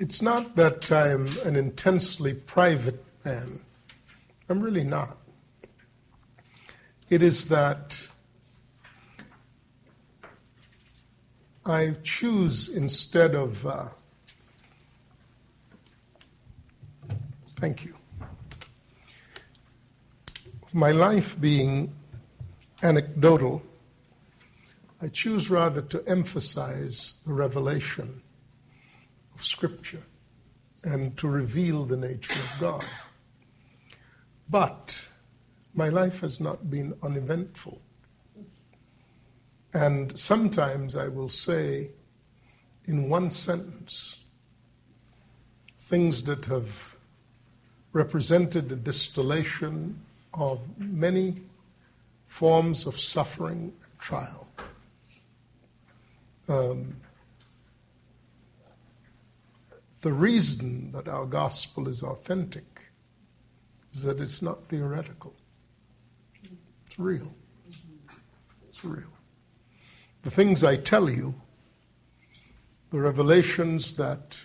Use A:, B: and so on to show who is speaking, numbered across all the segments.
A: It's not that I'm an intensely private man. I'm really not. It is that I choose instead of. Uh, thank you. My life being anecdotal, I choose rather to emphasize the revelation of Scripture and to reveal the nature of God. But my life has not been uneventful. And sometimes I will say in one sentence things that have represented the distillation of many forms of suffering and trial. Um, the reason that our gospel is authentic is that it's not theoretical. It's real. It's real. The things I tell you, the revelations that,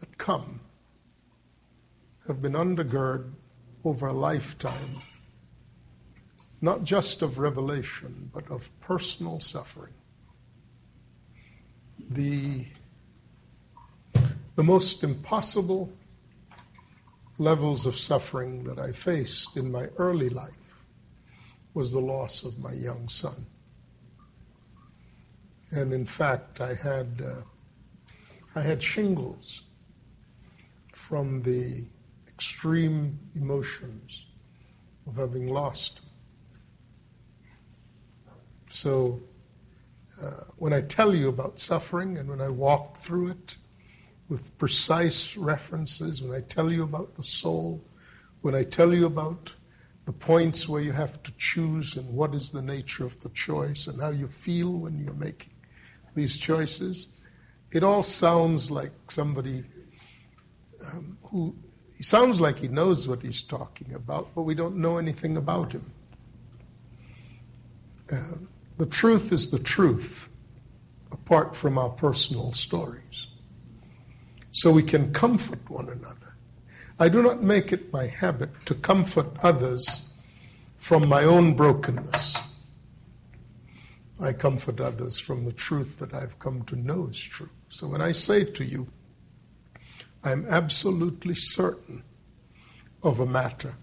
A: that come, have been undergirded over a lifetime, not just of revelation, but of personal suffering. The, the most impossible levels of suffering that I faced in my early life was the loss of my young son. And in fact, I had uh, I had shingles from the extreme emotions of having lost. So uh, when I tell you about suffering and when I walk through it, with precise references, when I tell you about the soul, when I tell you about the points where you have to choose and what is the nature of the choice and how you feel when you're making these choices, it all sounds like somebody um, who sounds like he knows what he's talking about, but we don't know anything about him. Uh, the truth is the truth, apart from our personal stories so we can comfort one another. I do not make it my habit to comfort others from my own brokenness. I comfort others from the truth that I've come to know is true. So when I say to you, I'm absolutely certain of a matter,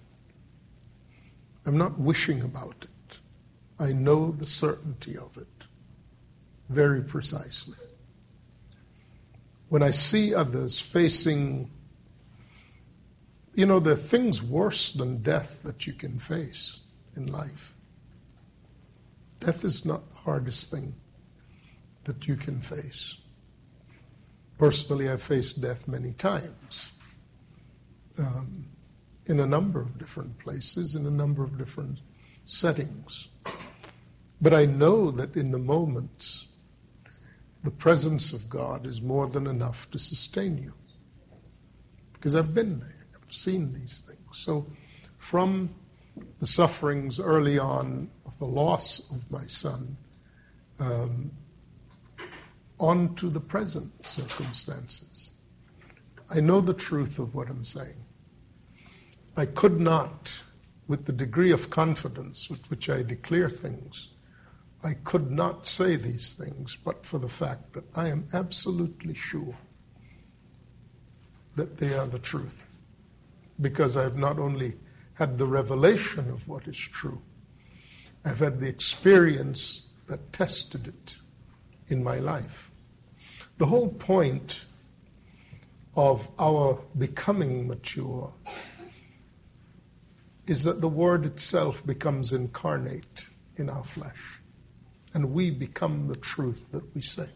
A: I'm not wishing about it. I know the certainty of it very precisely when I see others facing, you know, there are things worse than death that you can face in life. Death is not the hardest thing that you can face. Personally, I've faced death many times um, in a number of different places, in a number of different settings. But I know that in the moments the presence of God is more than enough to sustain you. Because I've been there, I've seen these things. So, from the sufferings early on of the loss of my son, um, on to the present circumstances, I know the truth of what I'm saying. I could not, with the degree of confidence with which I declare things, I could not say these things but for the fact that I am absolutely sure that they are the truth. Because I've not only had the revelation of what is true, I've had the experience that tested it in my life. The whole point of our becoming mature is that the Word itself becomes incarnate in our flesh and we become the truth that we say.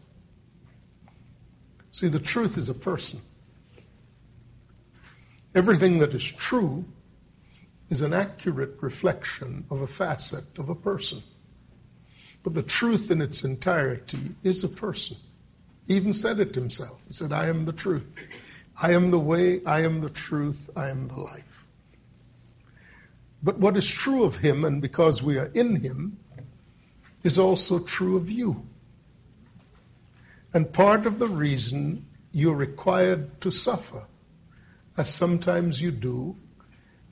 A: See, the truth is a person. Everything that is true is an accurate reflection of a facet of a person. But the truth in its entirety is a person. He even said it himself. He said, I am the truth. I am the way, I am the truth, I am the life. But what is true of him, and because we are in him, is also true of you. And part of the reason you're required to suffer, as sometimes you do.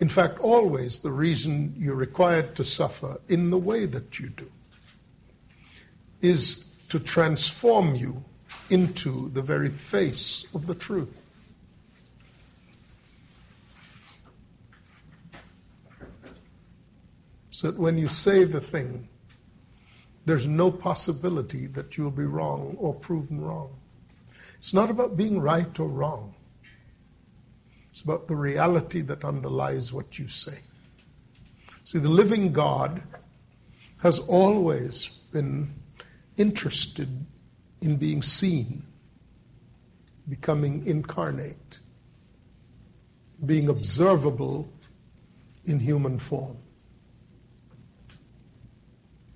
A: In fact, always the reason you're required to suffer in the way that you do is to transform you into the very face of the truth. So that when you say the thing, there's no possibility that you'll be wrong or proven wrong. It's not about being right or wrong. It's about the reality that underlies what you say. See, the living God has always been interested in being seen, becoming incarnate, being observable in human form.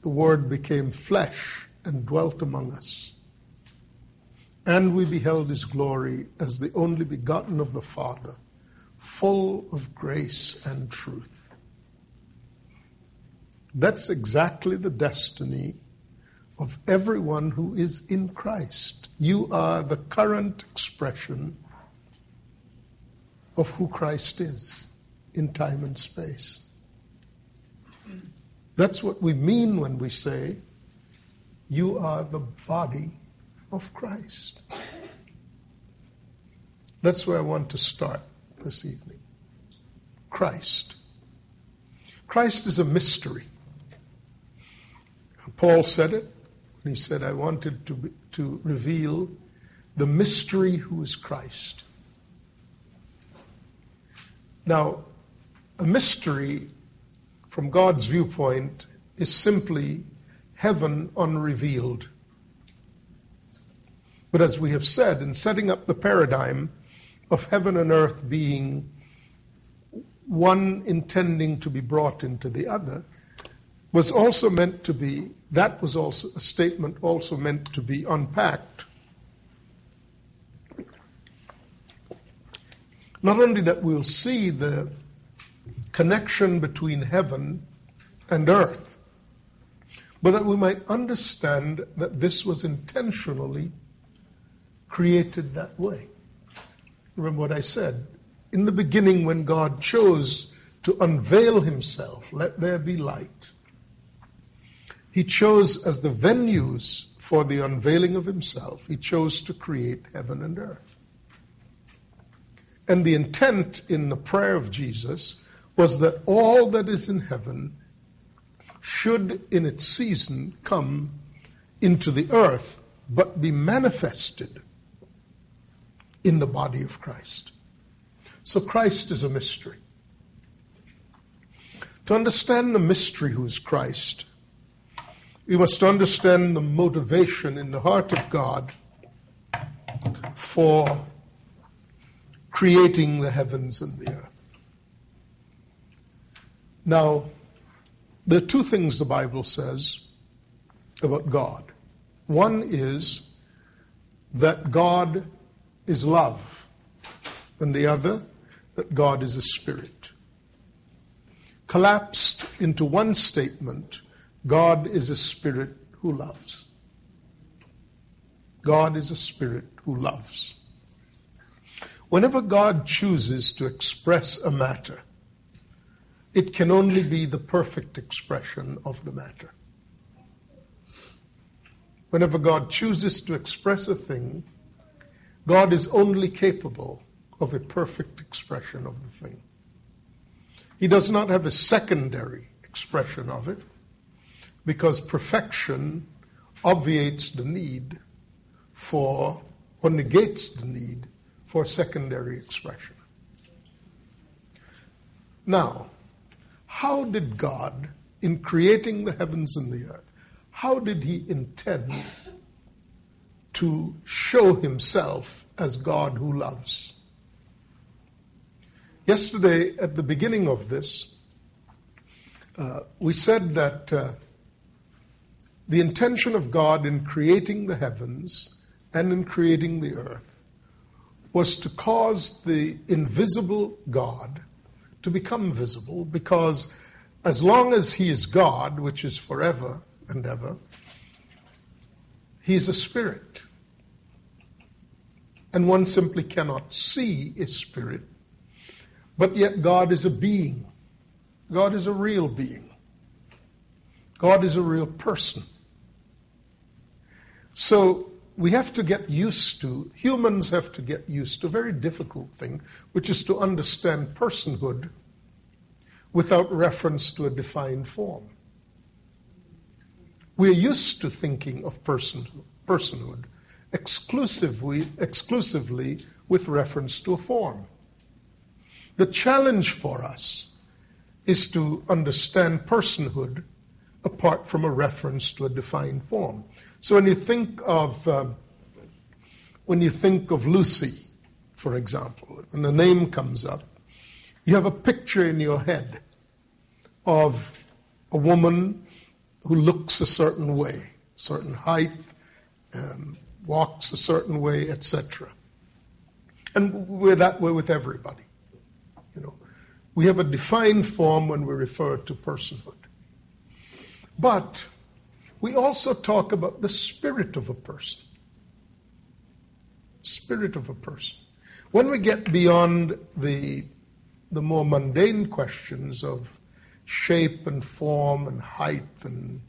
A: The Word became flesh and dwelt among us. And we beheld his glory as the only begotten of the Father, full of grace and truth. That's exactly the destiny of everyone who is in Christ. You are the current expression of who Christ is in time and space. That's what we mean when we say, You are the body of Christ. That's where I want to start this evening. Christ. Christ is a mystery. Paul said it when he said, I wanted to, be, to reveal the mystery who is Christ. Now, a mystery from God's viewpoint is simply heaven unrevealed. But as we have said, in setting up the paradigm of heaven and earth being one intending to be brought into the other, was also meant to be, that was also a statement also meant to be unpacked. Not only that we'll see the connection between heaven and earth, but that we might understand that this was intentionally created that way. Remember what I said. In the beginning, when God chose to unveil himself, let there be light, he chose as the venues for the unveiling of himself, he chose to create heaven and earth. And the intent in the prayer of Jesus was that all that is in heaven should, in its season, come into the earth, but be manifested in the body of Christ. So Christ is a mystery. To understand the mystery who is Christ, we must understand the motivation in the heart of God for creating the heavens and the earth. Now, there are two things the Bible says about God. One is that God is love, and the other, that God is a spirit. Collapsed into one statement, God is a spirit who loves. God is a spirit who loves. Whenever God chooses to express a matter, it can only be the perfect expression of the matter. Whenever God chooses to express a thing, God is only capable of a perfect expression of the thing. He does not have a secondary expression of it because perfection obviates the need for, or negates the need for secondary expression. Now, how did God, in creating the heavens and the earth, how did He intend to show Himself as God who loves? Yesterday, at the beginning of this, uh, we said that uh, the intention of God in creating the heavens and in creating the earth was to cause the invisible God to become visible because as long as he is God, which is forever and ever, he is a spirit. and one simply cannot see a spirit. But yet, God is a being. God is a real being. God is a real person. So, we have to get used to, humans have to get used to a very difficult thing, which is to understand personhood without reference to a defined form. We're used to thinking of person, personhood exclusively, exclusively with reference to a form. The challenge for us is to understand personhood apart from a reference to a defined form. So when you think of um, when you think of Lucy, for example, when the name comes up, you have a picture in your head of a woman who looks a certain way, certain height, um, walks a certain way, etc. And we're that way with everybody. You know, we have a defined form when we refer to personhood. But we also talk about the spirit of a person. Spirit of a person. When we get beyond the, the more mundane questions of shape and form and height and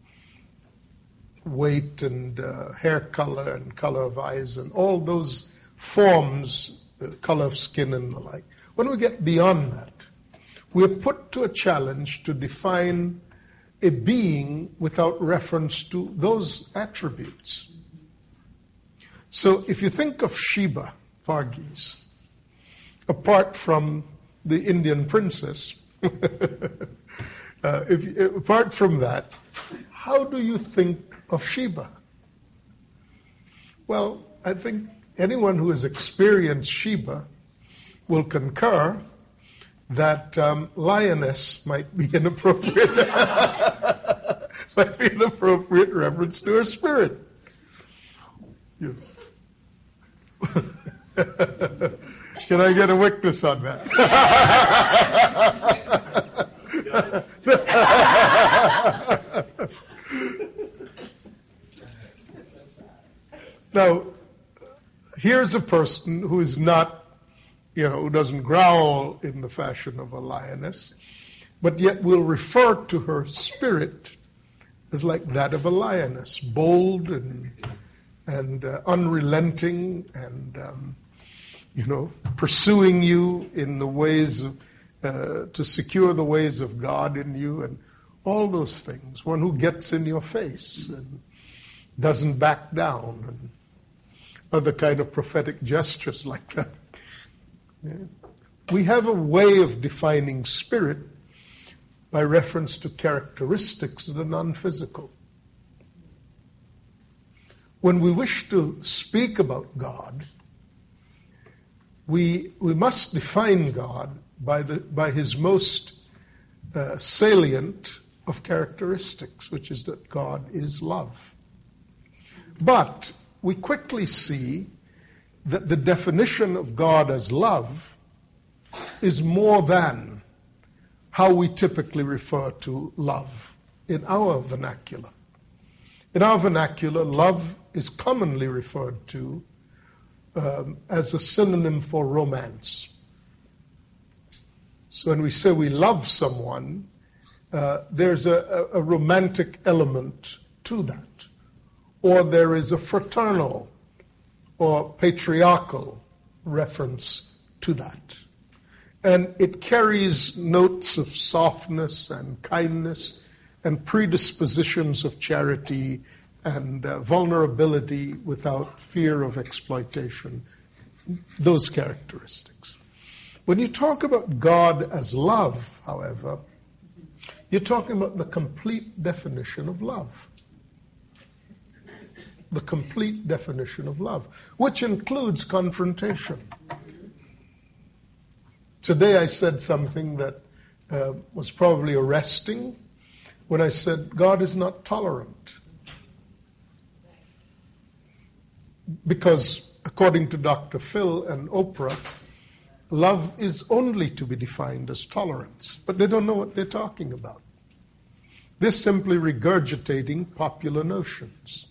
A: weight and uh, hair color and color of eyes and all those forms, uh, color of skin and the like, when we get beyond that, we're put to a challenge to define a being without reference to those attributes. So if you think of Sheba, Varghese, apart from the Indian princess, uh, if, apart from that, how do you think of Sheba? Well, I think anyone who has experienced Sheba will concur that um, lioness might be an appropriate might be an appropriate reference to her spirit. Can I get a witness on that? now, here's a person who is not you know, who doesn't growl in the fashion of a lioness, but yet will refer to her spirit as like that of a lioness, bold and and uh, unrelenting and um, you know pursuing you in the ways of, uh, to secure the ways of God in you and all those things. One who gets in your face and doesn't back down and other kind of prophetic gestures like that. We have a way of defining spirit by reference to characteristics that are non physical. When we wish to speak about God, we, we must define God by, the, by his most uh, salient of characteristics, which is that God is love. But we quickly see that the definition of God as love is more than how we typically refer to love in our vernacular. In our vernacular, love is commonly referred to um, as a synonym for romance. So when we say we love someone, uh, there's a, a, a romantic element to that. Or there is a fraternal or patriarchal reference to that. And it carries notes of softness and kindness and predispositions of charity and uh, vulnerability without fear of exploitation, those characteristics. When you talk about God as love, however, you're talking about the complete definition of love the complete definition of love, which includes confrontation. Today I said something that uh, was probably arresting when I said, God is not tolerant. Because according to Dr. Phil and Oprah, love is only to be defined as tolerance. But they don't know what they're talking about. They're simply regurgitating popular notions.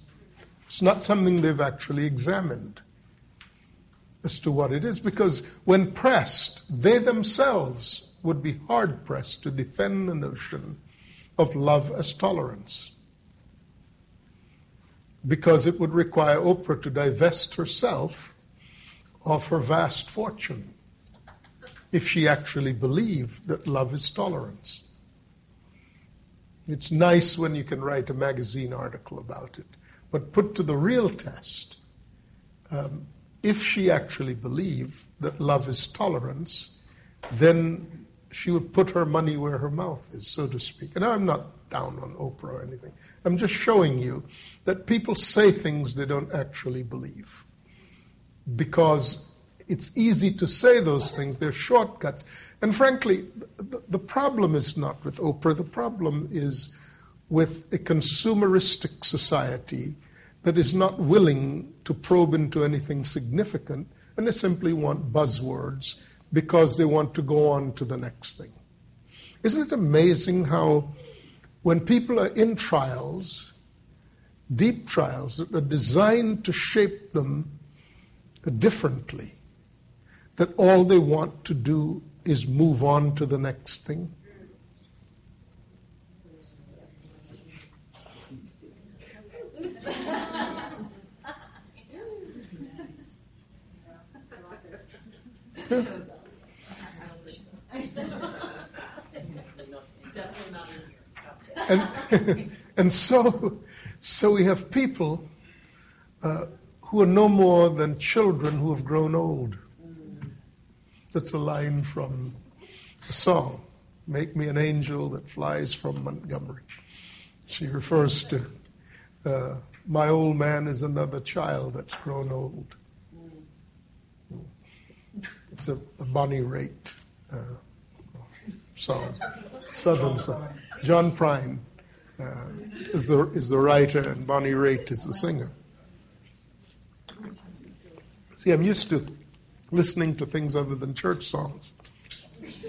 A: It's not something they've actually examined. as to what it is because when pressed, they themselves would be hard pressed to defend the notion of love as tolerance. Because it would require Oprah to divest herself of her vast fortune if she actually believed that love is tolerance. It's nice when you can write a magazine article about it, but put to the real test, um, if she actually believed that love is tolerance, then she would put her money where her mouth is, so to speak. And I'm not down on Oprah or anything. I'm just showing you that people say things they don't actually believe. Because it's easy to say those things, they're shortcuts. And frankly, the, the problem is not with Oprah, the problem is with a consumeristic society that is not willing to probe into anything significant and they simply want buzzwords because they want to go on to the next thing. Isn't it amazing how when people are in trials, deep trials that are designed to shape them differently, that all they want to do is move on to the next thing? And, and so, so we have people uh, who are no more than children who have grown old. That's a line from a song, Make Me an Angel That Flies from Montgomery. She refers to uh, my old man is another child that's grown old. It's a, Bonnie Raitt uh, song, Southern song. John Prine uh, is, the, is the writer, and Bonnie Raitt is the singer. See, I'm used to listening to things other than church songs.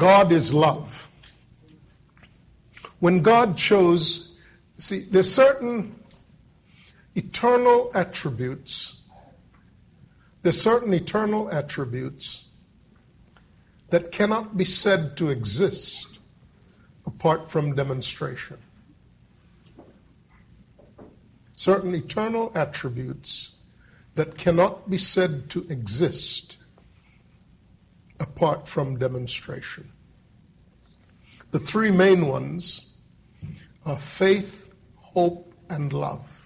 A: God is love. When God chose, see, there's certain eternal attributes there's certain eternal attributes that cannot be said to exist apart from demonstration. Certain eternal attributes that cannot be said to exist apart from demonstration. The three main ones are faith, hope, and love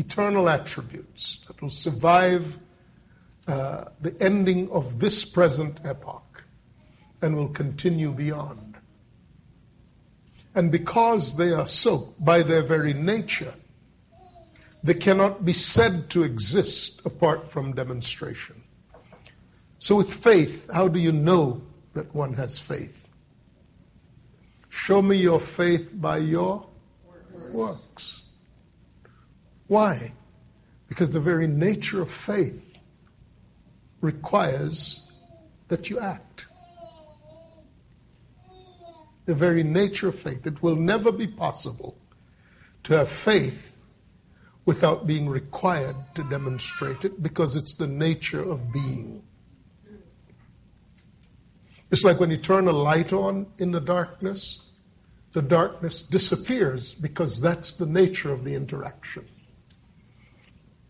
A: eternal attributes that will survive uh, the ending of this present epoch and will continue beyond. And because they are so, by their very nature, they cannot be said to exist apart from demonstration. So, with faith, how do you know that one has faith? Show me your faith by your works. Why? Because the very nature of faith requires that you act. The very nature of faith. It will never be possible to have faith without being required to demonstrate it because it's the nature of being. It's like when you turn a light on in the darkness, the darkness disappears because that's the nature of the interaction.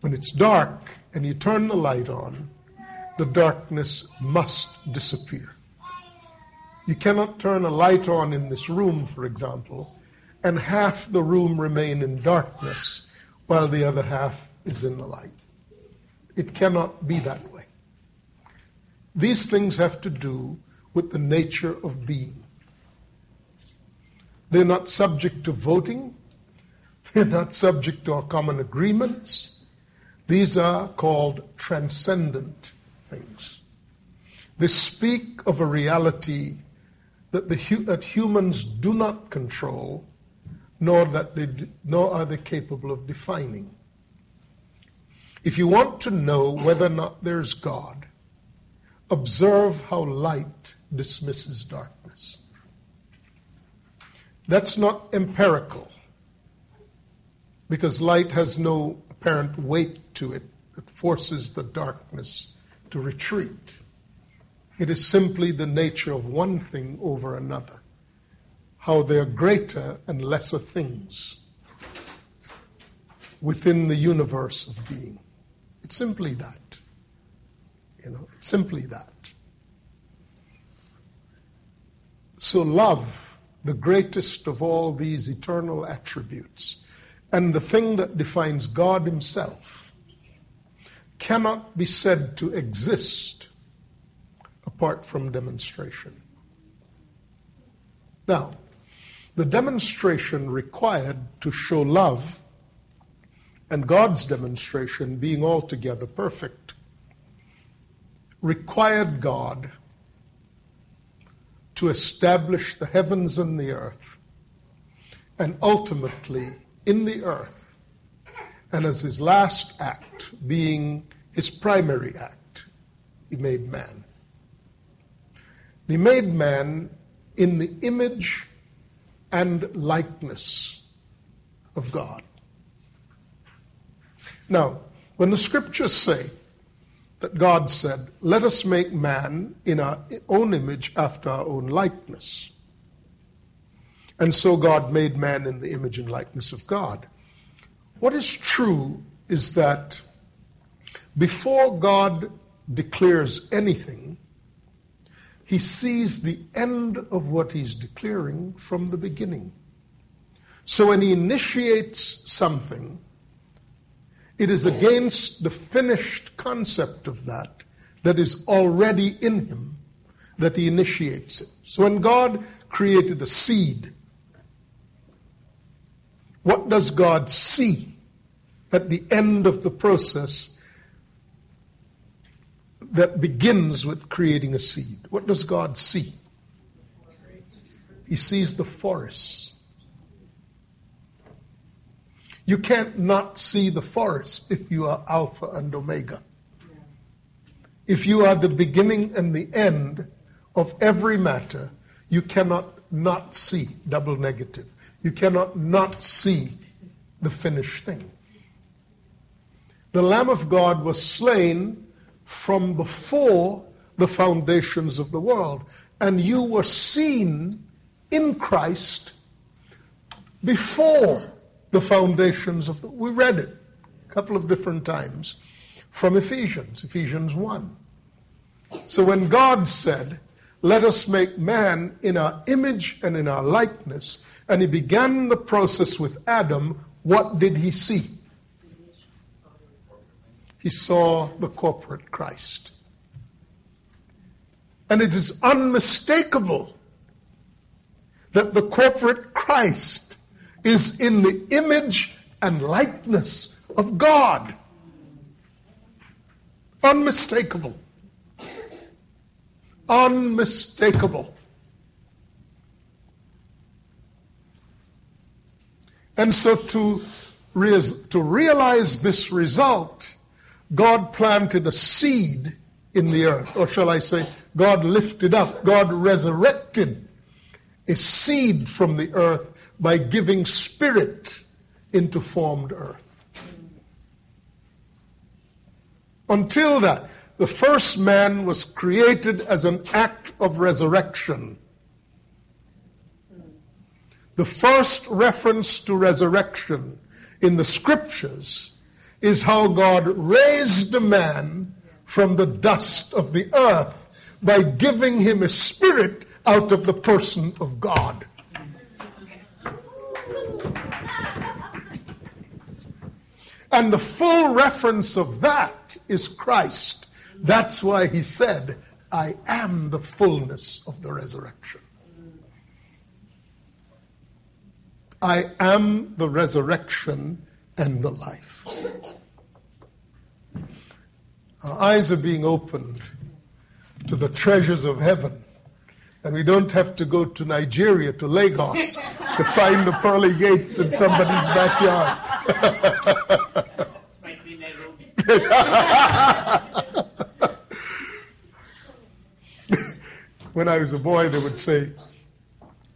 A: When it's dark and you turn the light on, the darkness must disappear. You cannot turn a light on in this room, for example, and half the room remain in darkness while the other half is in the light. It cannot be that way. These things have to do with the nature of being. They're not subject to voting. They're not subject to our common agreements. These are called transcendent things. They speak of a reality that, the, that humans do not control, nor, that they, nor are they capable of defining. If you want to know whether or not there's God, observe how light dismisses darkness. That's not empirical because light has no apparent weight to it that forces the darkness to retreat. It is simply the nature of one thing over another, how they are greater and lesser things within the universe of being. It's simply that. You know, it's simply that. So, love, the greatest of all these eternal attributes, and the thing that defines God Himself, cannot be said to exist apart from demonstration. Now, the demonstration required to show love and God's demonstration, being altogether perfect, required God to establish the heavens and the earth, and ultimately in the earth, and as his last act being his primary act, he made man. He made man in the image and likeness of God. Now, when the scriptures say that God said, Let us make man in our own image after our own likeness. And so God made man in the image and likeness of God. What is true is that before God declares anything, he sees the end of what he's declaring from the beginning. So when he initiates something, it is against the finished concept of that that is already in him that he initiates it. So when God created a seed, what does God see at the end of the process that begins with creating a seed? What does God see? He sees the forest. You can't not see the forest if you are Alpha and Omega. If you are the beginning and the end of every matter, you cannot not see double negative. You cannot not see the finished thing. The Lamb of God was slain from before the foundations of the world, and you were seen in Christ before the foundations of the. We read it a couple of different times from Ephesians, Ephesians 1. So when God said, Let us make man in our image and in our likeness, and he began the process with Adam, what did he see? He saw the corporate Christ. And it is unmistakable that the corporate Christ is in the image and likeness of God. Unmistakable. Unmistakable. And so to, re- to realize this result, God planted a seed in the earth, or shall I say, God lifted up, God resurrected a seed from the earth by giving spirit into formed earth. Until that, the first man was created as an act of resurrection. The first reference to resurrection in the scriptures is how God raised a man from the dust of the earth by giving him a spirit out of the person of God. And the full reference of that is Christ. That's why he said, I am the fullness of the resurrection. I am the resurrection and the life. Our eyes are being opened to the treasures of heaven. And we don't have to go to Nigeria, to Lagos, to find the pearly gates in somebody's backyard. when I was a boy, they would say,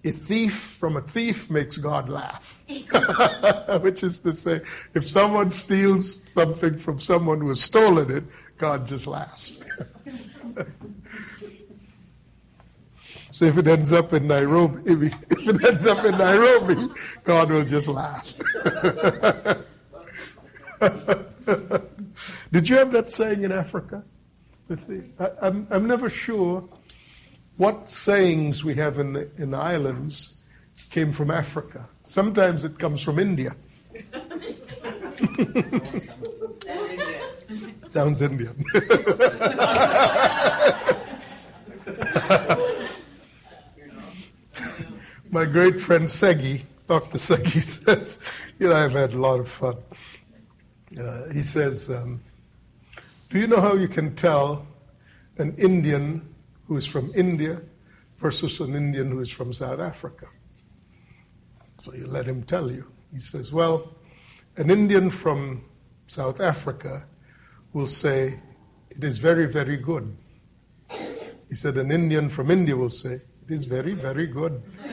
A: a thief from a thief makes God laugh. Which is to say, if someone steals something from someone who has stolen it, God just laughs. So if it ends up in Nairobi, if, if it ends up in Nairobi, God will just laugh. Did you have that saying in Africa? I, I'm, I'm never sure what sayings we have in the, in the islands came from Africa. Sometimes it comes from India. Sounds Indian. My great friend Segi, Dr. Segi says, you know, I've had a lot of fun. Uh, he says, um, Do you know how you can tell an Indian who is from India versus an Indian who is from South Africa? So you let him tell you. He says, Well, an Indian from South Africa will say, It is very, very good. He said, An Indian from India will say, It is very, very good.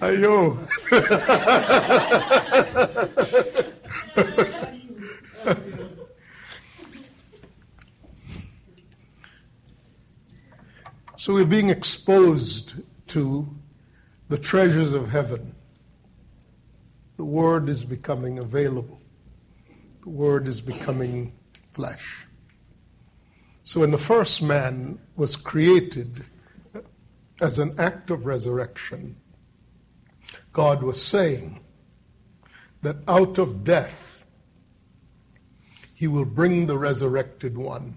A: Ayo. so we're being exposed to the treasures of heaven. The Word is becoming available. The Word is becoming flesh. So when the first man was created as an act of resurrection, God was saying that out of death, He will bring the resurrected one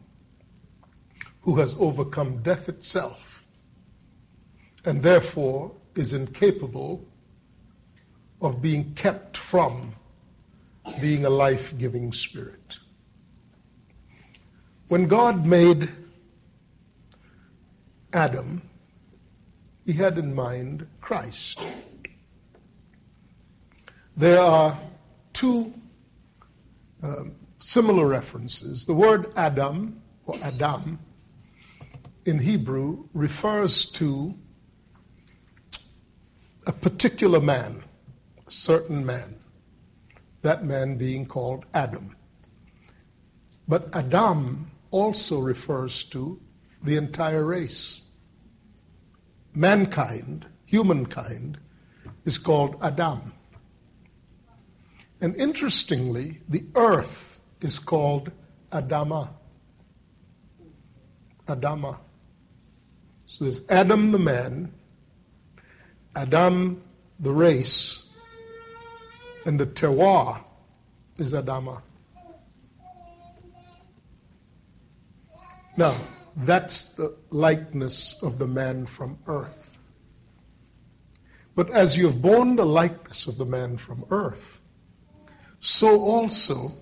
A: who has overcome death itself and therefore is incapable of being kept from being a life giving spirit. When God made Adam, he had in mind Christ. There are two um, similar references. The word Adam or Adam in Hebrew refers to a particular man, a certain man, that man being called Adam. But Adam also refers to the entire race. Mankind, humankind, is called Adam. And interestingly, the earth is called Adama. Adama. So there's Adam the man, Adam the race, and the terroir is Adama. Now, that's the likeness of the man from earth. But as you have borne the likeness of the man from earth, so also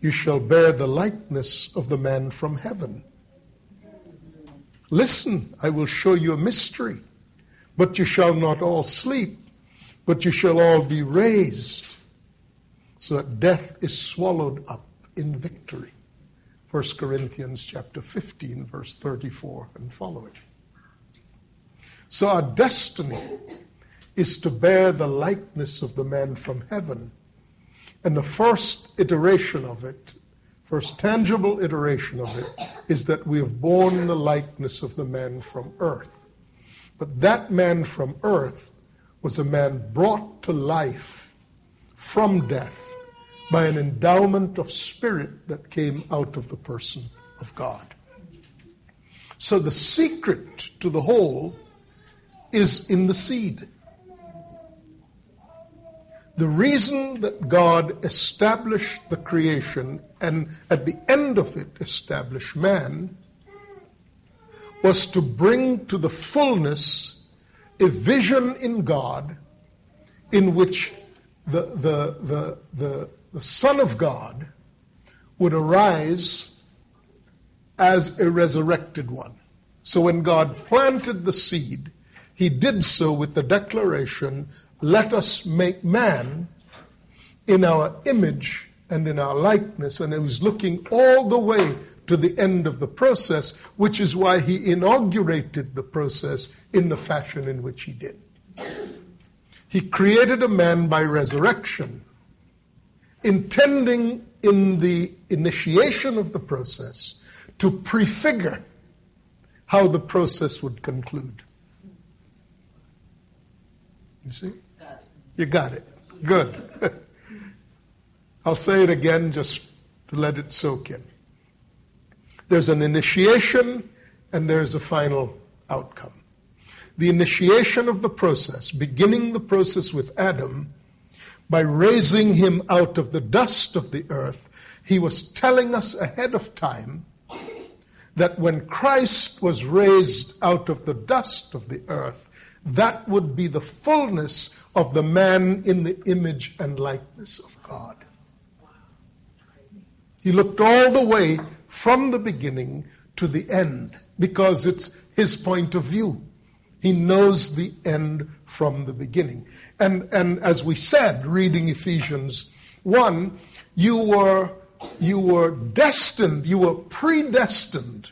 A: you shall bear the likeness of the man from heaven. Listen, I will show you a mystery. But you shall not all sleep, but you shall all be raised, so that death is swallowed up in victory. 1 Corinthians chapter 15, verse 34 and following. So our destiny is to bear the likeness of the man from heaven. And the first iteration of it First tangible iteration of it is that we have borne the likeness of the man from earth. But that man from earth was a man brought to life from death by an endowment of spirit that came out of the person of God. So the secret to the whole is in the seed. The reason that God established the creation and at the end of it established man was to bring to the fullness a vision in God in which the, the, the, the, the Son of God would arise as a resurrected one. So when God planted the seed, he did so with the declaration let us make man in our image and in our likeness. And he was looking all the way to the end of the process, which is why he inaugurated the process in the fashion in which he did. He created a man by resurrection, intending in the initiation of the process to prefigure how the process would conclude. You see? You got it. Good. I'll say it again just to let it soak in. There's an initiation and there's a final outcome. The initiation of the process, beginning the process with Adam, by raising him out of the dust of the earth, he was telling us ahead of time that when Christ was raised out of the dust of the earth, that would be the fullness of the man in the image and likeness of God. He looked all the way from the beginning to the end because it's his point of view. He knows the end from the beginning. And, and as we said, reading Ephesians 1, you were, you were destined, you were predestined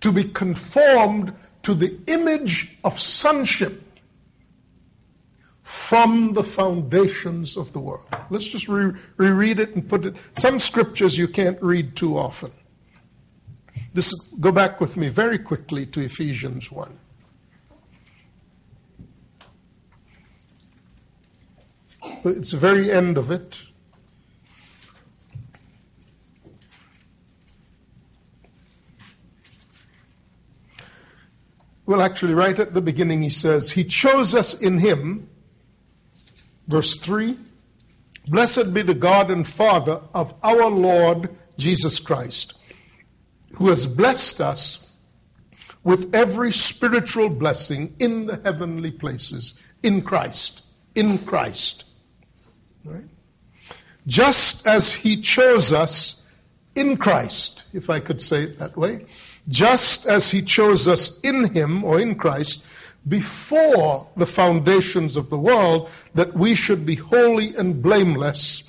A: to be conformed to the image of sonship from the foundations of the world. Let's just re- reread it and put it. Some scriptures you can't read too often. This, go back with me very quickly to Ephesians 1. It's the very end of it. Well, actually, right at the beginning, he says, He chose us in Him Verse 3 Blessed be the God and Father of our Lord Jesus Christ, who has blessed us with every spiritual blessing in the heavenly places in Christ. In Christ. Right? Just as He chose us in Christ, if I could say it that way, just as He chose us in Him or in Christ before the foundations of the world that we should be holy and blameless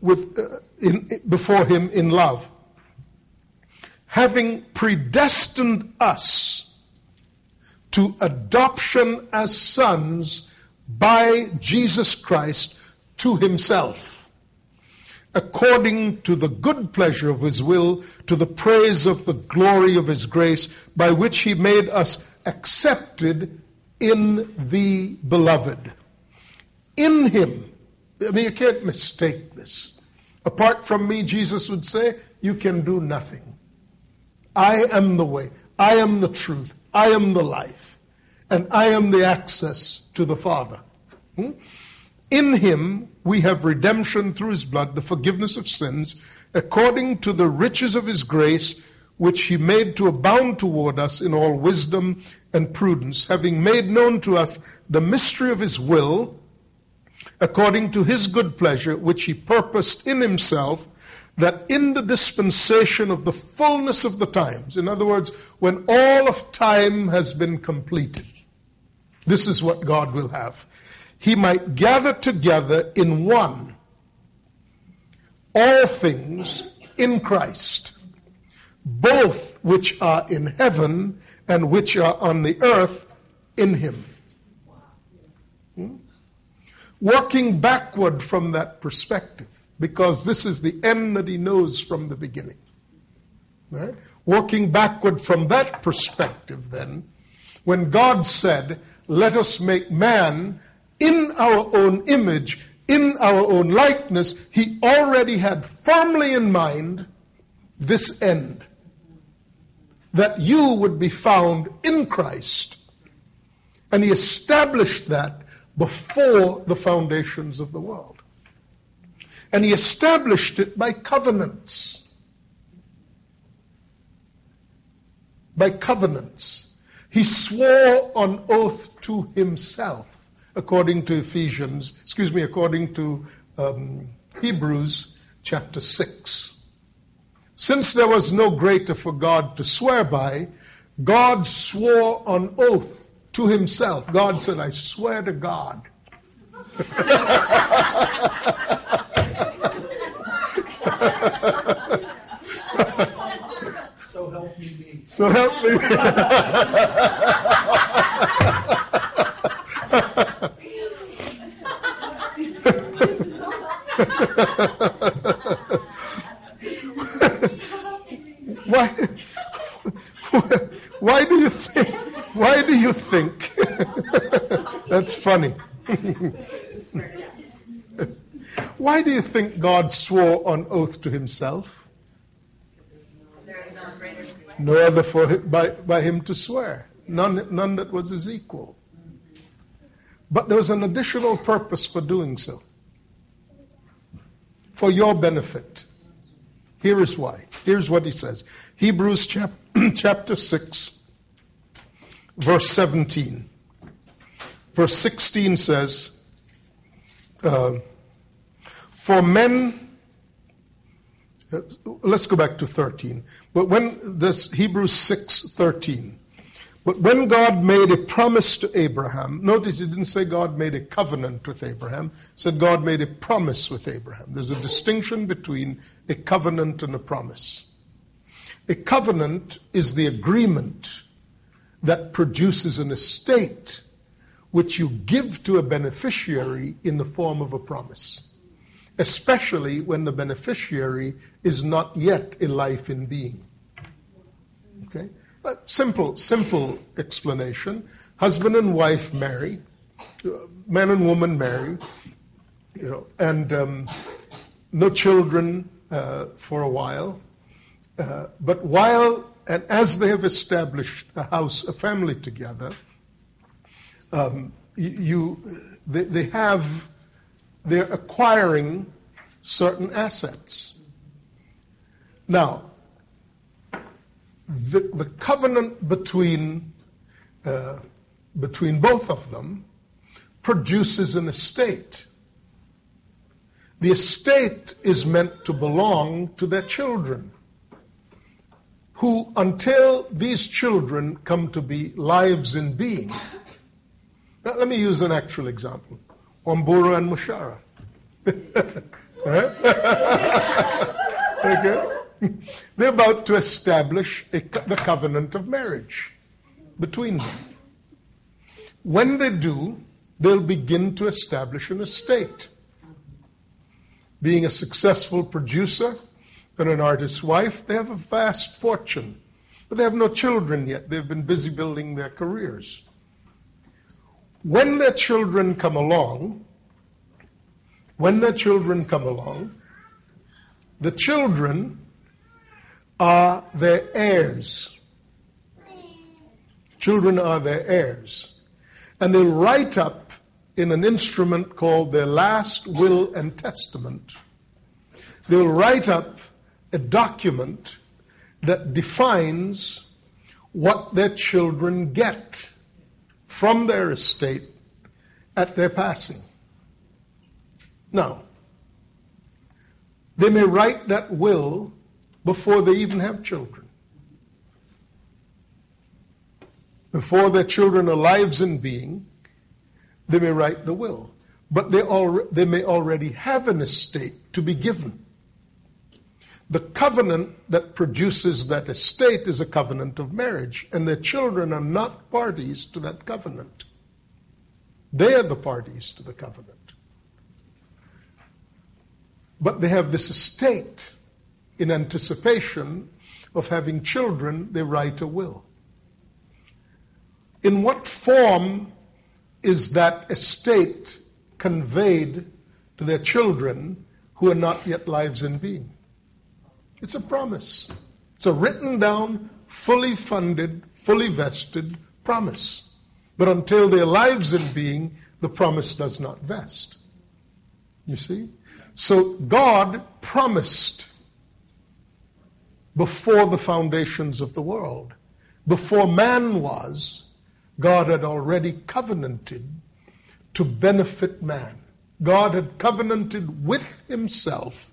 A: with, uh, in, before Him in love. Having predestined us to adoption as sons by Jesus Christ to Himself, according to the good pleasure of His will, to the praise of the glory of His grace, by which He made us accepted in the beloved. In him. I mean, you can't mistake this. Apart from me, Jesus would say, you can do nothing. I am the way. I am the truth. I am the life. And I am the access to the Father. Hmm? In him we have redemption through his blood, the forgiveness of sins, according to the riches of his grace which he made to abound toward us in all wisdom and prudence, having made known to us the mystery of his will, according to his good pleasure, which he purposed in himself, that in the dispensation of the fullness of the times, in other words, when all of time has been completed, this is what God will have. He might gather together in one all things in Christ both which are in heaven and which are on the earth in him. Hmm? Working backward from that perspective, because this is the end that he knows from the beginning. Right? Working backward from that perspective, then, when God said, Let us make man in our own image, in our own likeness, he already had firmly in mind this end that you would be found in Christ. And he established that before the foundations of the world. And he established it by covenants. By covenants. He swore on oath to himself, according to Ephesians, excuse me, according to um, Hebrews chapter 6. Since there was no greater for God to swear by, God swore on oath to himself. God said, I swear to God. So help me. why, why do you think? Why do you think? That's funny. why do you think God swore on oath to himself? No other for by, by him to swear. None, none that was his equal. But there was an additional purpose for doing so. For your benefit. Here is why. Here's what he says Hebrews chap- chapter 6, verse 17. Verse 16 says, uh, For men uh, let's go back to 13. But when this Hebrews 6:13. But when God made a promise to Abraham, notice he didn't say God made a covenant with Abraham, said God made a promise with Abraham. There's a distinction between a covenant and a promise. A covenant is the agreement that produces an estate which you give to a beneficiary in the form of a promise especially when the beneficiary is not yet a life in being. Okay? But simple, simple explanation. Husband and wife marry, man and woman marry, you know, and um, no children uh, for a while. Uh, but while and as they have established a house, a family together, um, you, they, they have they're acquiring certain assets. Now, the, the covenant between, uh, between both of them produces an estate. The estate is meant to belong to their children, who, until these children come to be lives in being. Now, let me use an actual example Wambura and Mushara. Eh? okay? They're about to establish a, the covenant of marriage between them. When they do, they'll begin to establish an estate. Being a successful producer and an artist's wife, they have a vast fortune. But they have no children yet. They've been busy building their careers. When their children come along, when their children come along, the children are their heirs. Children are their heirs. And they'll write up in an instrument called their last will and testament. They'll write up a document that defines what their children get from their estate at their passing. Now, they may write that will before they even have children. Before their children are lives in being, they may write the will. But they, al- they may already have an estate to be given. The covenant that produces that estate is a covenant of marriage, and their children are not parties to that covenant. They are the parties to the covenant. But they have this estate in anticipation of having children, they write a will. In what form is that estate conveyed to their children who are not yet lives in being? It's a promise. It's a written down, fully funded, fully vested promise. But until their lives in being, the promise does not vest. You see? So God promised before the foundations of the world, before man was, God had already covenanted to benefit man. God had covenanted with himself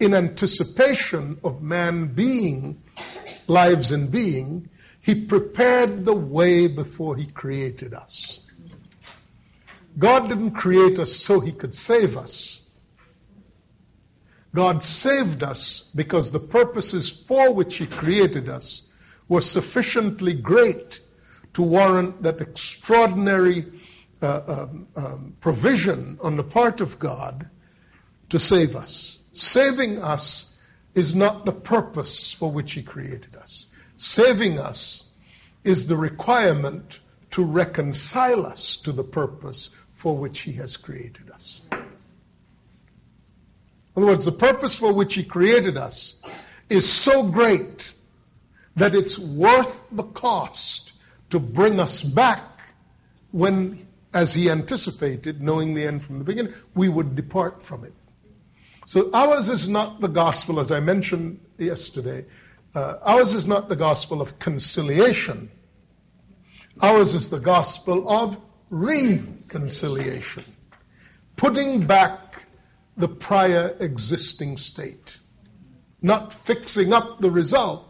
A: in anticipation of man being lives in being. He prepared the way before he created us. God didn't create us so he could save us. God saved us because the purposes for which He created us were sufficiently great to warrant that extraordinary uh, um, um, provision on the part of God to save us. Saving us is not the purpose for which He created us. Saving us is the requirement to reconcile us to the purpose for which He has created us. In other words, the purpose for which He created us is so great that it's worth the cost to bring us back when, as He anticipated, knowing the end from the beginning, we would depart from it. So ours is not the gospel, as I mentioned yesterday, uh, ours is not the gospel of conciliation. Ours is the gospel of reconciliation, putting back the prior existing state, not fixing up the result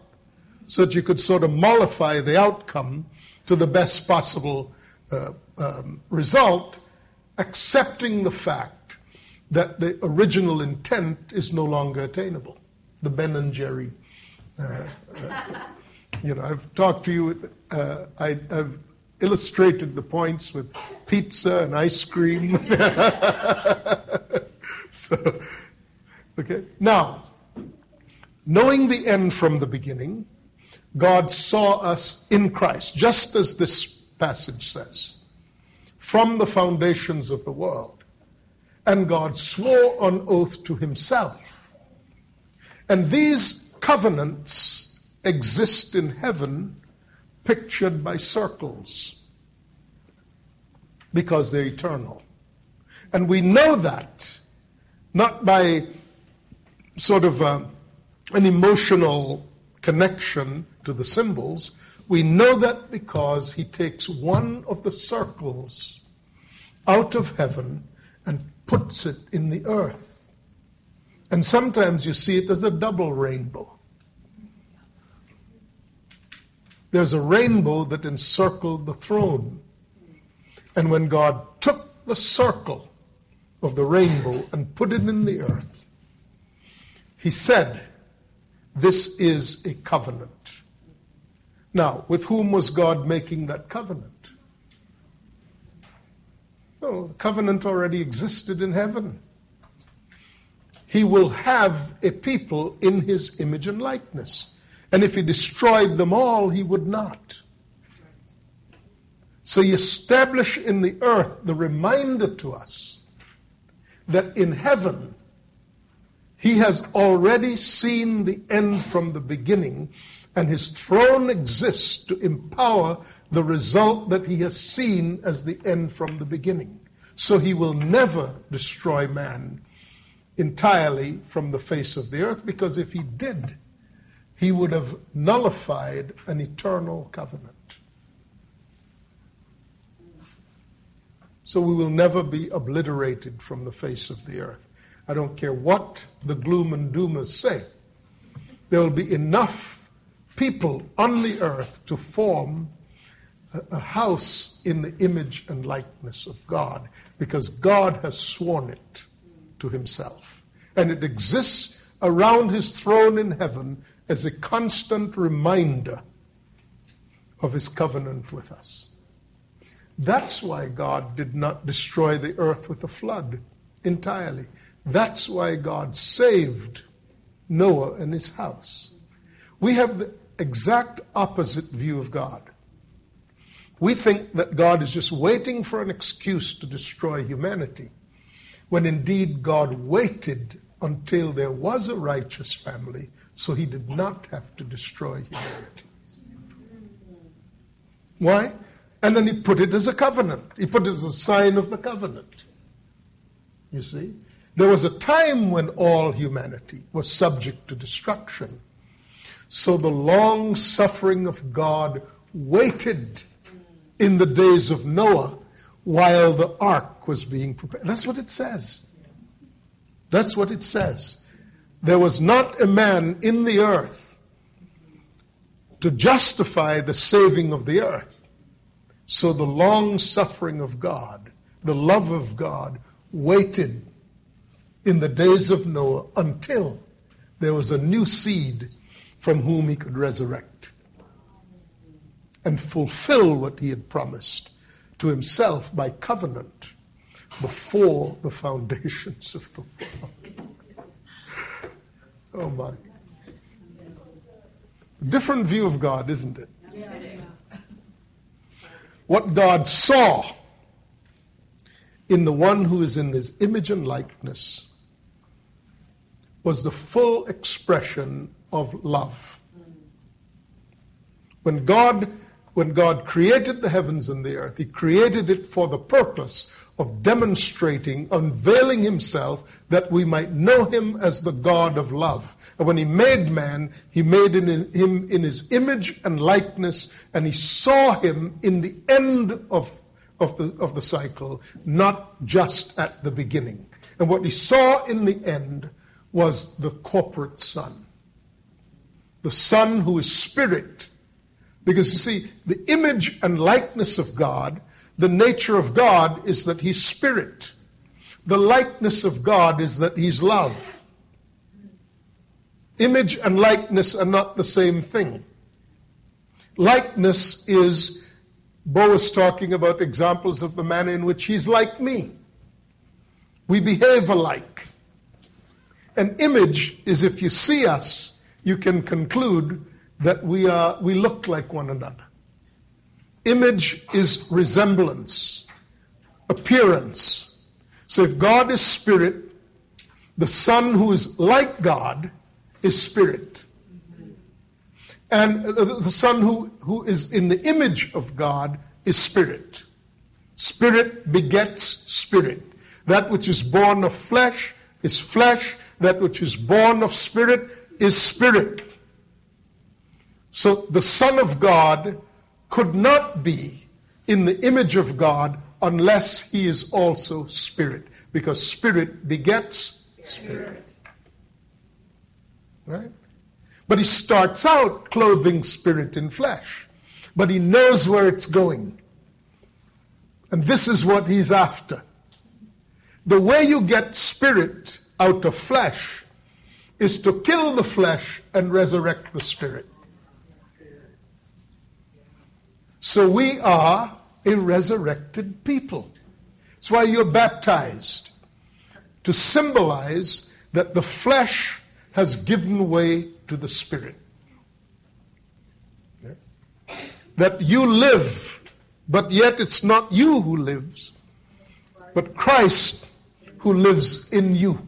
A: so that you could sort of mollify the outcome to the best possible uh, um, result, accepting the fact that the original intent is no longer attainable. The Ben and Jerry uh, uh, you know, I've talked to you, uh, I, have illustrated the points with pizza and ice cream. so, okay. Now, knowing the end from the beginning, God saw us in Christ, just as this passage says, from the foundations of the world. And God swore on oath to himself. And these covenants exist in heaven pictured by circles because they're eternal. And we know that not by sort of a, uh, an emotional connection to the symbols. We know that because he takes one of the circles out of heaven and puts it in the earth. And sometimes you see it as a double rainbow. There's a rainbow that encircled the throne. And when God took the circle of the rainbow and put it in the earth, he said, This is a covenant. Now, with whom was God making that covenant? No, the covenant already existed in heaven he will have a people in his image and likeness. And if he destroyed them all, he would not. So he established in the earth the reminder to us that in heaven, he has already seen the end from the beginning, and his throne exists to empower the result that he has seen as the end from the beginning. So he will never destroy man entirely from the face of the earth, because if he did, he would have nullified an eternal covenant. So we will never be obliterated from the face of the earth. I don't care what the gloom and doomers say. There will be enough people on the earth to form a house in the image and likeness of God because God has sworn it to himself. And it exists around his throne in heaven as a constant reminder of his covenant with us. That's why God did not destroy the earth with a flood entirely. That's why God saved Noah and his house. We have the exact opposite view of God. We think that God is just waiting for an excuse to destroy humanity when indeed God waited until there was a righteous family so he did not have to destroy humanity. Why? And then he put it as a covenant. He put it as a sign of the covenant. You see? There was a time when all humanity was subject to destruction. So the long suffering of God waited in the days of Noah while the ark was being prepared. That's what it says. That's what it says. There was not a man in the earth to justify the saving of the earth. So the long suffering of God, the love of God, waited in the days of Noah until there was a new seed from whom he could resurrect. And fulfill what he had promised to himself by covenant before the foundations of the world. Oh my. Different view of God, isn't it? What God saw in the one who is in his image and likeness was the full expression of love. When God when God created the heavens and the earth, He created it for the purpose of demonstrating, unveiling Himself that we might know Him as the God of love. And when He made man, He made him in His image and likeness, and He saw Him in the end of, of, the, of the cycle, not just at the beginning. And what He saw in the end was the corporate Son. The Son who is Spirit because you see, the image and likeness of God, the nature of God is that He's spirit. The likeness of God is that He's love. Image and likeness are not the same thing. Likeness is, Bo was talking about examples of the manner in which He's like me. We behave alike. An image is if you see us, you can conclude that we are we look like one another. Image is resemblance, appearance. So if God is spirit, the Son who is like God is spirit. And the Son who, who is in the image of God is spirit. Spirit begets spirit. That which is born of flesh is flesh. That which is born of spirit is spirit. So the Son of God could not be in the image of God unless he is also spirit, because spirit begets spirit. Right? But he starts out clothing spirit in flesh, but he knows where it's going. And this is what he's after. The way you get spirit out of flesh is to kill the flesh and resurrect the spirit. So we are a resurrected people. That's why you're baptized, to symbolize that the flesh has given way to the spirit. That you live, but yet it's not you who lives, but Christ who lives in you.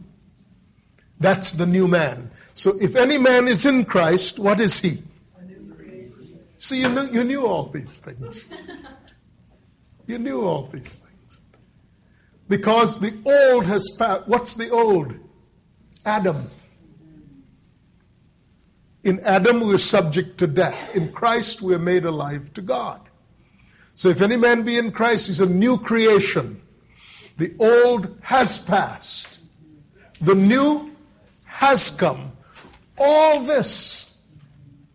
A: That's the new man. So if any man is in Christ, what is he? See, you knew, you knew all these things. You knew all these things. Because the old has passed. What's the old? Adam. In Adam, we are subject to death. In Christ, we are made alive to God. So if any man be in Christ, he's a new creation. The old has passed. The new has come. All this,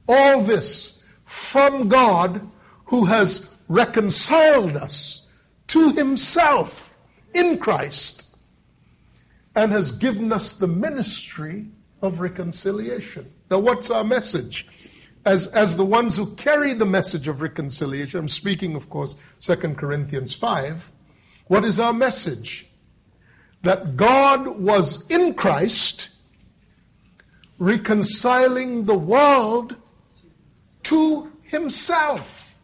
A: all this from God who has reconciled us to himself in Christ and has given us the ministry of reconciliation. Now, what's our message? As, as the ones who carry the message of reconciliation, I'm speaking, of course, 2 Corinthians 5. What is our message? That God was in Christ reconciling the world to himself,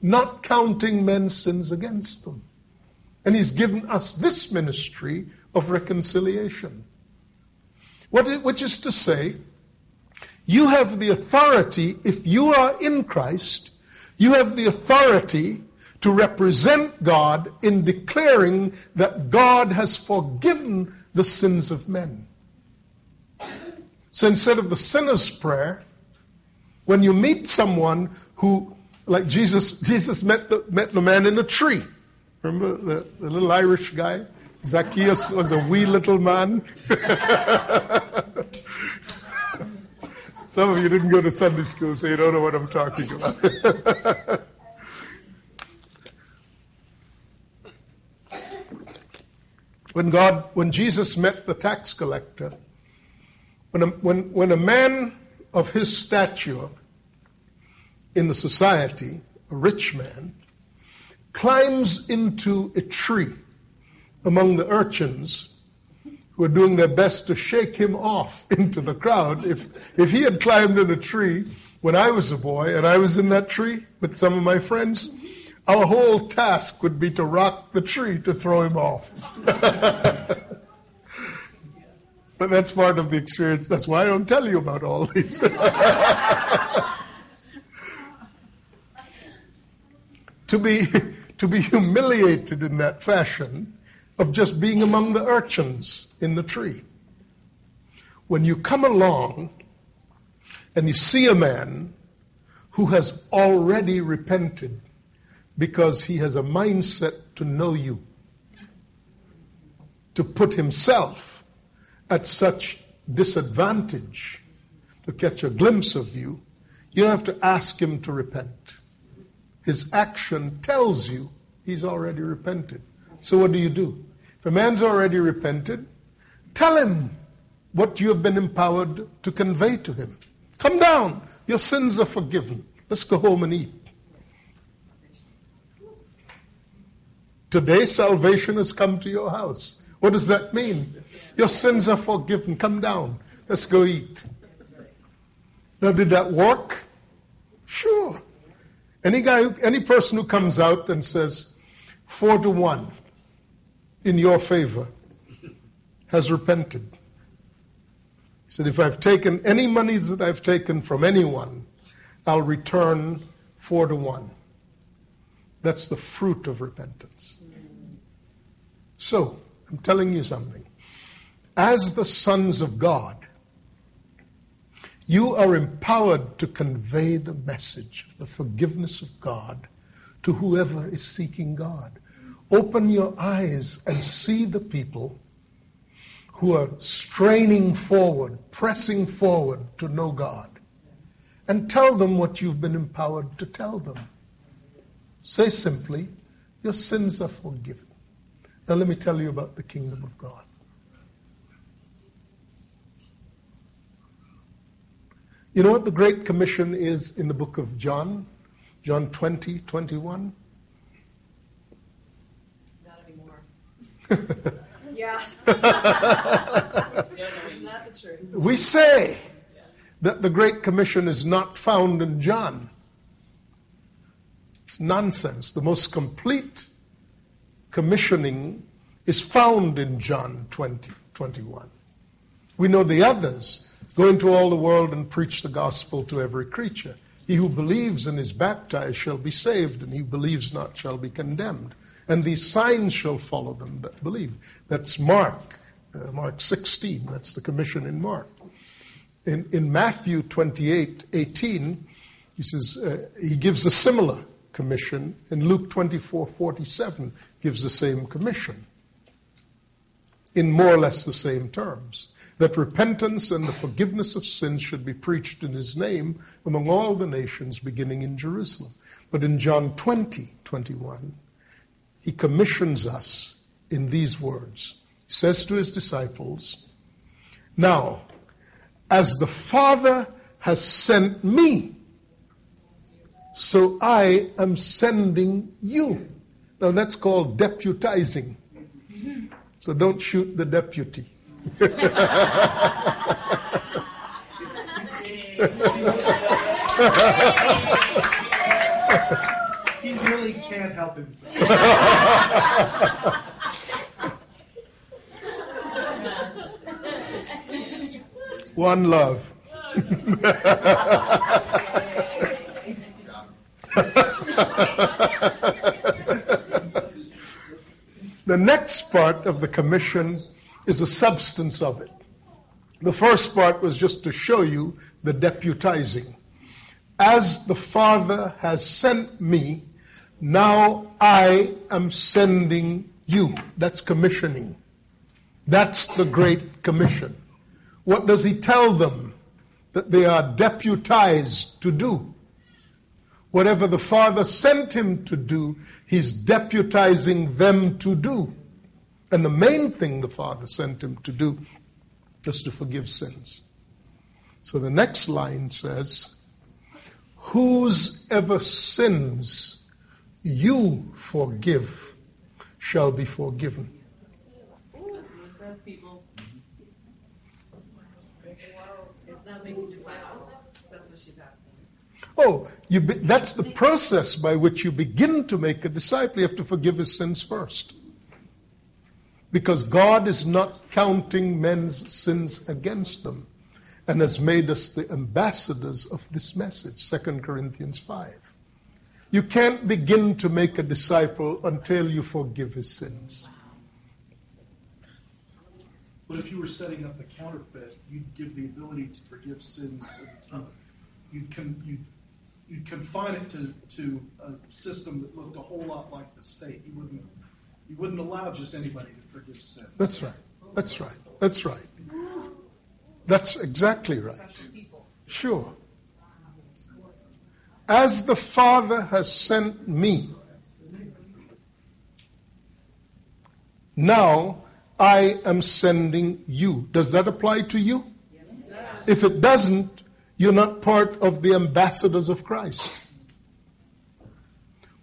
A: not counting men's sins against them. And he's given us this ministry of reconciliation. which is to say, you have the authority, if you are in Christ, you have the authority to represent God in declaring that God has forgiven the sins of men. So instead of the sinner's prayer, when you meet someone who, like Jesus, Jesus met the, met the man in the tree. Remember the, the little Irish guy? Zacchaeus was a wee little man. Some of you didn't go to Sunday school, so you don't know what I'm talking about. when God, when Jesus met the tax collector, when a, when, when a man of his stature in the society, a rich man, climbs into a tree among the urchins who are doing their best to shake him off into the crowd. If, if he had climbed in a tree when I was a boy and I was in that tree with some of my friends, our whole task would be to rock the tree to throw him off. but that's part of the experience. That's why I don't tell you about all these. to be to be humiliated in that fashion of just being among the urchins in the tree. When you come along and you see a man who has already repented because he has a mindset to know you, to put himself at such disadvantage to catch a glimpse of you, you don't have to ask him to repent. His action tells you he's already repented. So what do you do? If a man's already repented, tell him what you have been empowered to convey to him. Come down. Your sins are forgiven. Let's go home and eat. Today, salvation has come to your house. What does that mean? Your sins are forgiven. Come down. Let's go eat. Now, did that work? Sure. Any guy, any person who comes out and says, four to one, in your favor has repented. He said, If I've taken any monies that I've taken from anyone, I'll return four to one. That's the fruit of repentance. So, I'm telling you something. As the sons of God, you are empowered to convey the message of the forgiveness of God to whoever is seeking God. Open your eyes and see the people who are straining forward, pressing forward to know God. And tell them what you've been empowered to tell them. Say simply, Your sins are forgiven. Now, let me tell you about the kingdom of God. You know what the Great Commission is in the book of John? John 20, 21?
B: yeah.
A: we say that the Great Commission is not found in John. It's nonsense. The most complete commissioning is found in John 20, 21. We know the others. Go into all the world and preach the gospel to every creature. He who believes and is baptized shall be saved, and he who believes not shall be condemned and these signs shall follow them that believe. That's Mark, uh, Mark 16. That's the commission in Mark. In, in Matthew 28, 18, he says, uh, he gives a similar commission. In Luke 24, 47, gives the same commission. In more or less the same terms. That repentance and the forgiveness of sins should be preached in his name among all the nations, beginning in Jerusalem. But in John 20, 21, he commissions us in these words. He says to his disciples, Now, as the Father has sent me, so I am sending you. Now that's called deputizing. So don't shoot the deputy.
C: he really can't help himself.
A: One love. the next part of the commission is the substance of it. The first part was just to show you the deputizing. As the Father has sent me, now I am sending you. That's commissioning. That's the Great Commission. What does he tell them? That they are deputized to do. Whatever the Father sent him to do, he's deputizing them to do. And the main thing the Father sent him to do is to forgive sins. So the next line says, whosever sins you forgive shall be forgiven. Oh, be, that's the process by which you begin to make a disciple. You have to forgive his sins first. Because God is not counting men's sins against them and has made us the ambassadors of this message, 2 Corinthians 5. You can't begin to make a disciple until you forgive his sins.
C: But if you were setting up a counterfeit, you'd give the ability to forgive sins. You'd, con- you'd, you'd confine it to, to a system that looked a whole lot like the state. You wouldn't, you wouldn't allow just anybody to forgive sins.
A: That's right. That's right. That's right. That's exactly right. Sure. As the Father has sent me, now I am sending you. Does that apply to you? If it doesn't, you're not part of the ambassadors of Christ.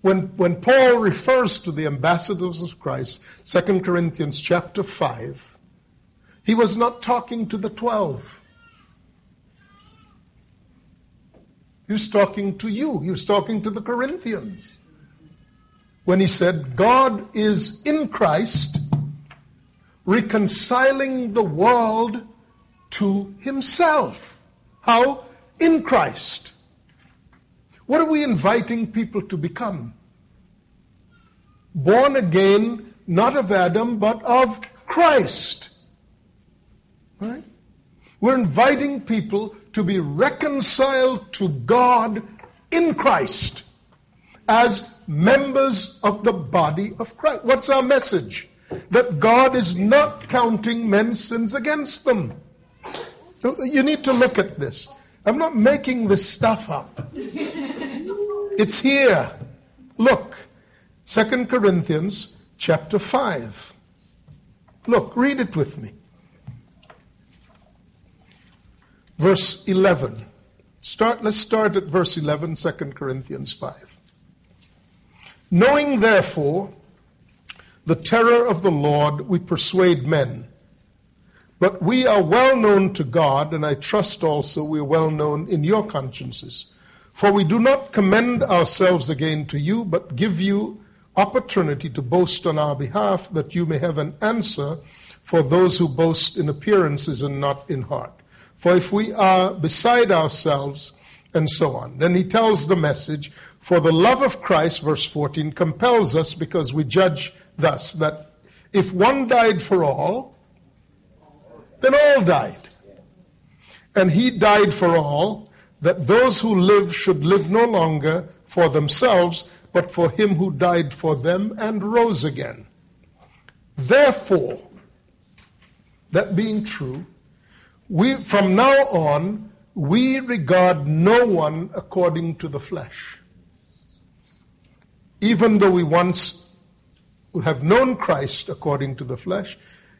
A: When, when Paul refers to the ambassadors of Christ, 2 Corinthians chapter 5, he was not talking to the 12. He was talking to you. He was talking to the Corinthians. When he said, God is in Christ reconciling the world to himself. How? In Christ. What are we inviting people to become? Born again, not of Adam, but of Christ. Right? We're inviting people to be reconciled to God in Christ as members of the body of Christ. What's our message? that God is not counting men's sins against them. So you need to look at this. I'm not making this stuff up. It's here. Look, 2 Corinthians chapter 5. Look, read it with me. Verse 11. Start, let's start at verse 11, 2 Corinthians 5. Knowing therefore the terror of the Lord, we persuade men. But we are well known to God, and I trust also we are well known in your consciences. For we do not commend ourselves again to you, but give you opportunity to boast on our behalf, that you may have an answer for those who boast in appearances and not in heart. For if we are beside ourselves, and so on. Then he tells the message, for the love of Christ, verse 14, compels us because we judge thus that if one died for all, then all died. And he died for all, that those who live should live no longer for themselves, but for him who died for them and rose again. Therefore, that being true, we from now on we regard no one according to the flesh. Even though we once have known Christ according to the flesh,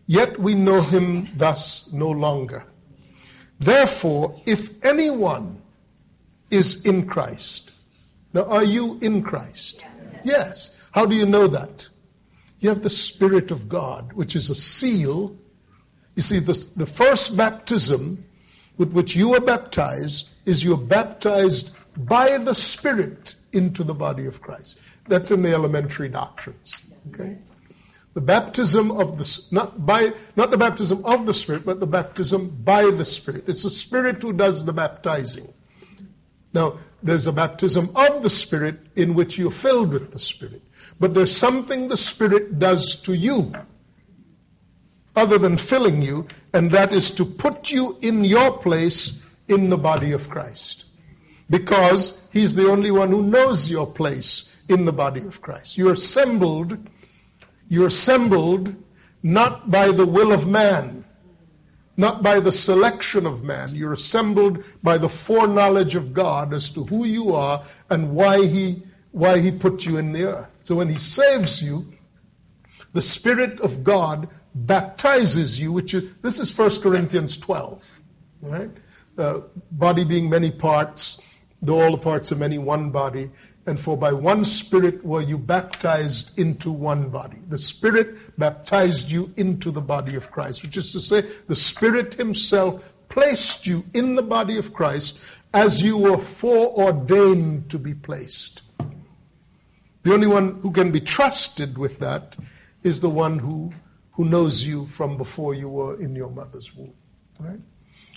A: yet we know him thus no longer. Therefore, if anyone is in Christ, now are you in Christ? Yes. How do you know that? You have the Spirit of God, which is a seal. You see, the, the first baptism with which you are baptized is you're baptized by the Spirit into the body of Christ. That's in the elementary doctrines. Okay? The baptism of the not by not the baptism of the Spirit, but the baptism by the Spirit. It's the Spirit who does the baptizing. Now, there's a baptism of the Spirit in which you're filled with the Spirit. But there's something the Spirit does to you other than filling you, and that is to put you in your place in the body of Christ. Because He's the only one who knows your place in the body of Christ. You're assembled, you're assembled not by the will of man, not by the selection of man. You're assembled by the foreknowledge of God as to who you are and why He why He put you in the earth. So when He saves you, the Spirit of God baptizes you, which is, this is 1 Corinthians 12, right? Uh, body being many parts, though all the parts of many one body, and for by one Spirit were you baptized into one body. The Spirit baptized you into the body of Christ, which is to say, the Spirit Himself placed you in the body of Christ as you were foreordained to be placed. The only one who can be trusted with that is the one who, who knows you from before you were in your mother's womb. Right?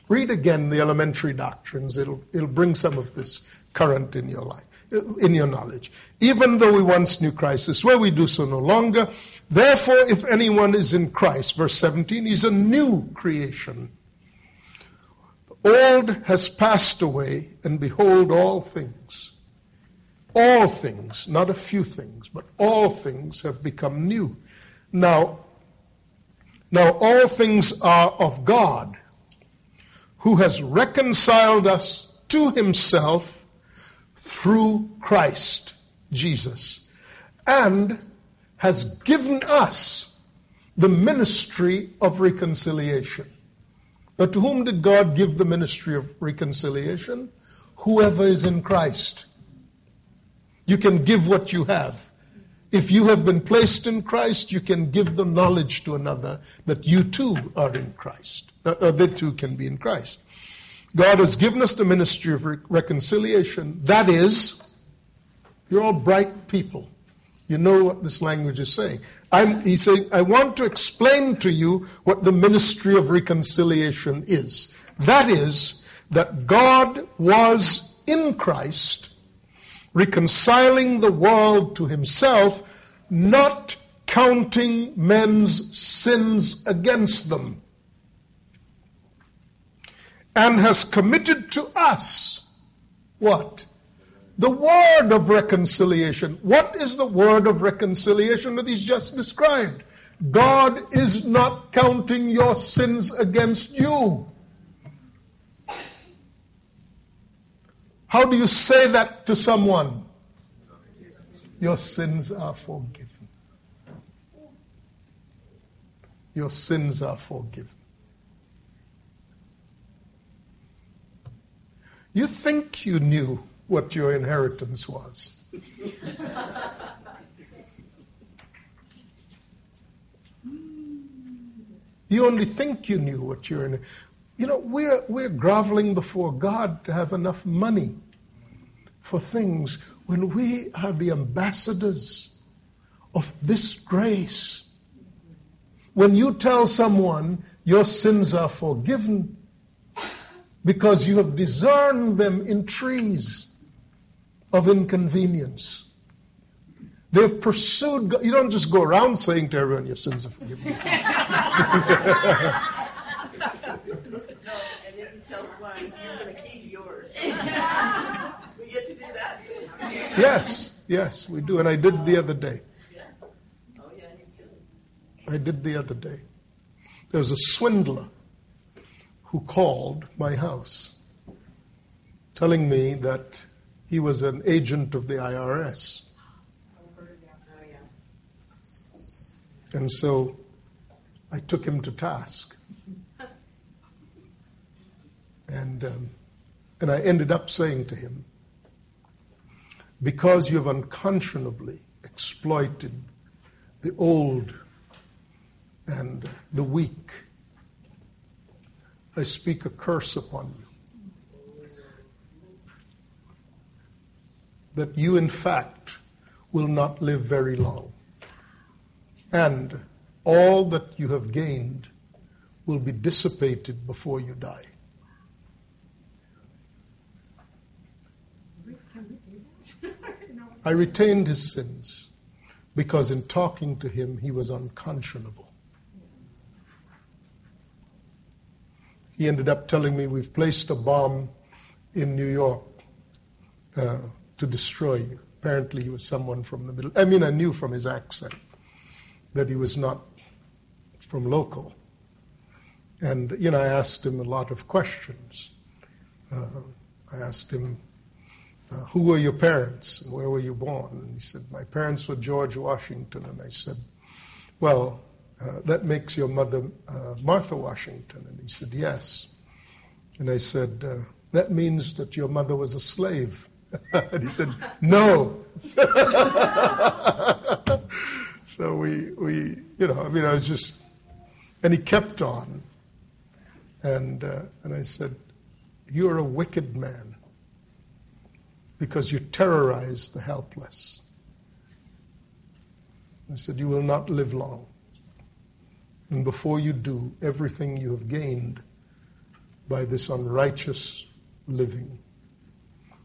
A: Read again the elementary doctrines. It'll, it'll bring some of this current in your life, in your knowledge. Even though we once knew Christ, this way we do so no longer. Therefore, if anyone is in Christ, verse 17, he's a new creation. The old has passed away, and behold, all things, all things, not a few things, but all things have become new. Now, now all things are of God who has reconciled us to himself through Christ Jesus and has given us the ministry of reconciliation. But to whom did God give the ministry of reconciliation? Whoever is in Christ. You can give what you have. If you have been placed in Christ, you can give the knowledge to another that you too are in Christ, uh, uh, they too can be in Christ. God has given us the ministry of re- reconciliation. That is, you're all bright people. You know what this language is saying. I'm, he's saying, I want to explain to you what the ministry of reconciliation is. That is, that God was in Christ reconciling the world to himself, not counting men's sins against them, and has committed to us what? The word of reconciliation. What is the word of reconciliation that he's just described? God is not counting your sins against you. How do you say that to someone? Your sins are forgiven. Your sins are forgiven. You think you knew what your inheritance was. you only think you knew what your inheritance you know, we're, we're groveling before God to have enough money for things when we are the ambassadors of this grace. When you tell someone your sins are forgiven because you have discerned them in trees of inconvenience. They've pursued God. You don't just go around saying to everyone your sins are forgiven. Yes, yes, we do. And I did the other day. I did the other day. There was a swindler who called my house telling me that he was an agent of the IRS. And so I took him to task. And, um, and I ended up saying to him, because you have unconscionably exploited the old and the weak, I speak a curse upon you. That you, in fact, will not live very long. And all that you have gained will be dissipated before you die. I retained his sins because in talking to him, he was unconscionable. He ended up telling me we've placed a bomb in New York uh, to destroy you. Apparently, he was someone from the middle. I mean, I knew from his accent that he was not from local. And, you know, I asked him a lot of questions. Uh, I asked him uh, who were your parents where were you born? And he said, my parents were George Washington. And I said, well, uh, that makes your mother uh, Martha Washington. And he said, yes. And I said, uh, That means that your mother was a slave. and he said, No. so we, we, you know, I mean, I was just, and he kept on. And, uh, and I said, You're a wicked man because you terrorize the helpless. I said, You will not live long. And before you do, everything you have gained by this unrighteous living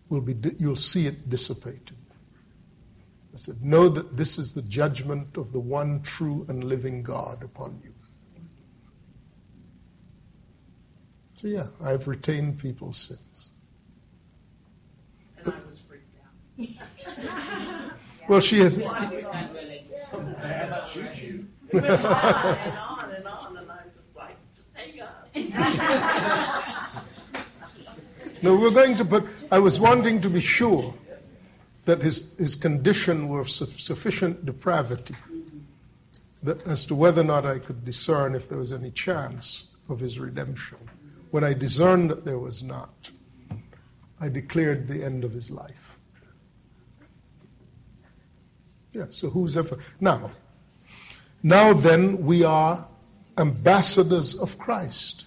A: will be, you'll see it dissipated. I said, Know that this is the judgment of the one true and living God upon you. So, yeah, I've retained people's sins.
B: And I was freaked out.
A: Well, she has.
C: Some bad juju.
B: On and on and on, and I'm just like, just hang up.
A: No, we're going to put. I was wanting to be sure that his, his condition were su- sufficient depravity that, as to whether or not I could discern if there was any chance of his redemption. When I discerned that there was not, I declared the end of his life. Yeah, so who's ever. Now, now then, we are ambassadors of Christ.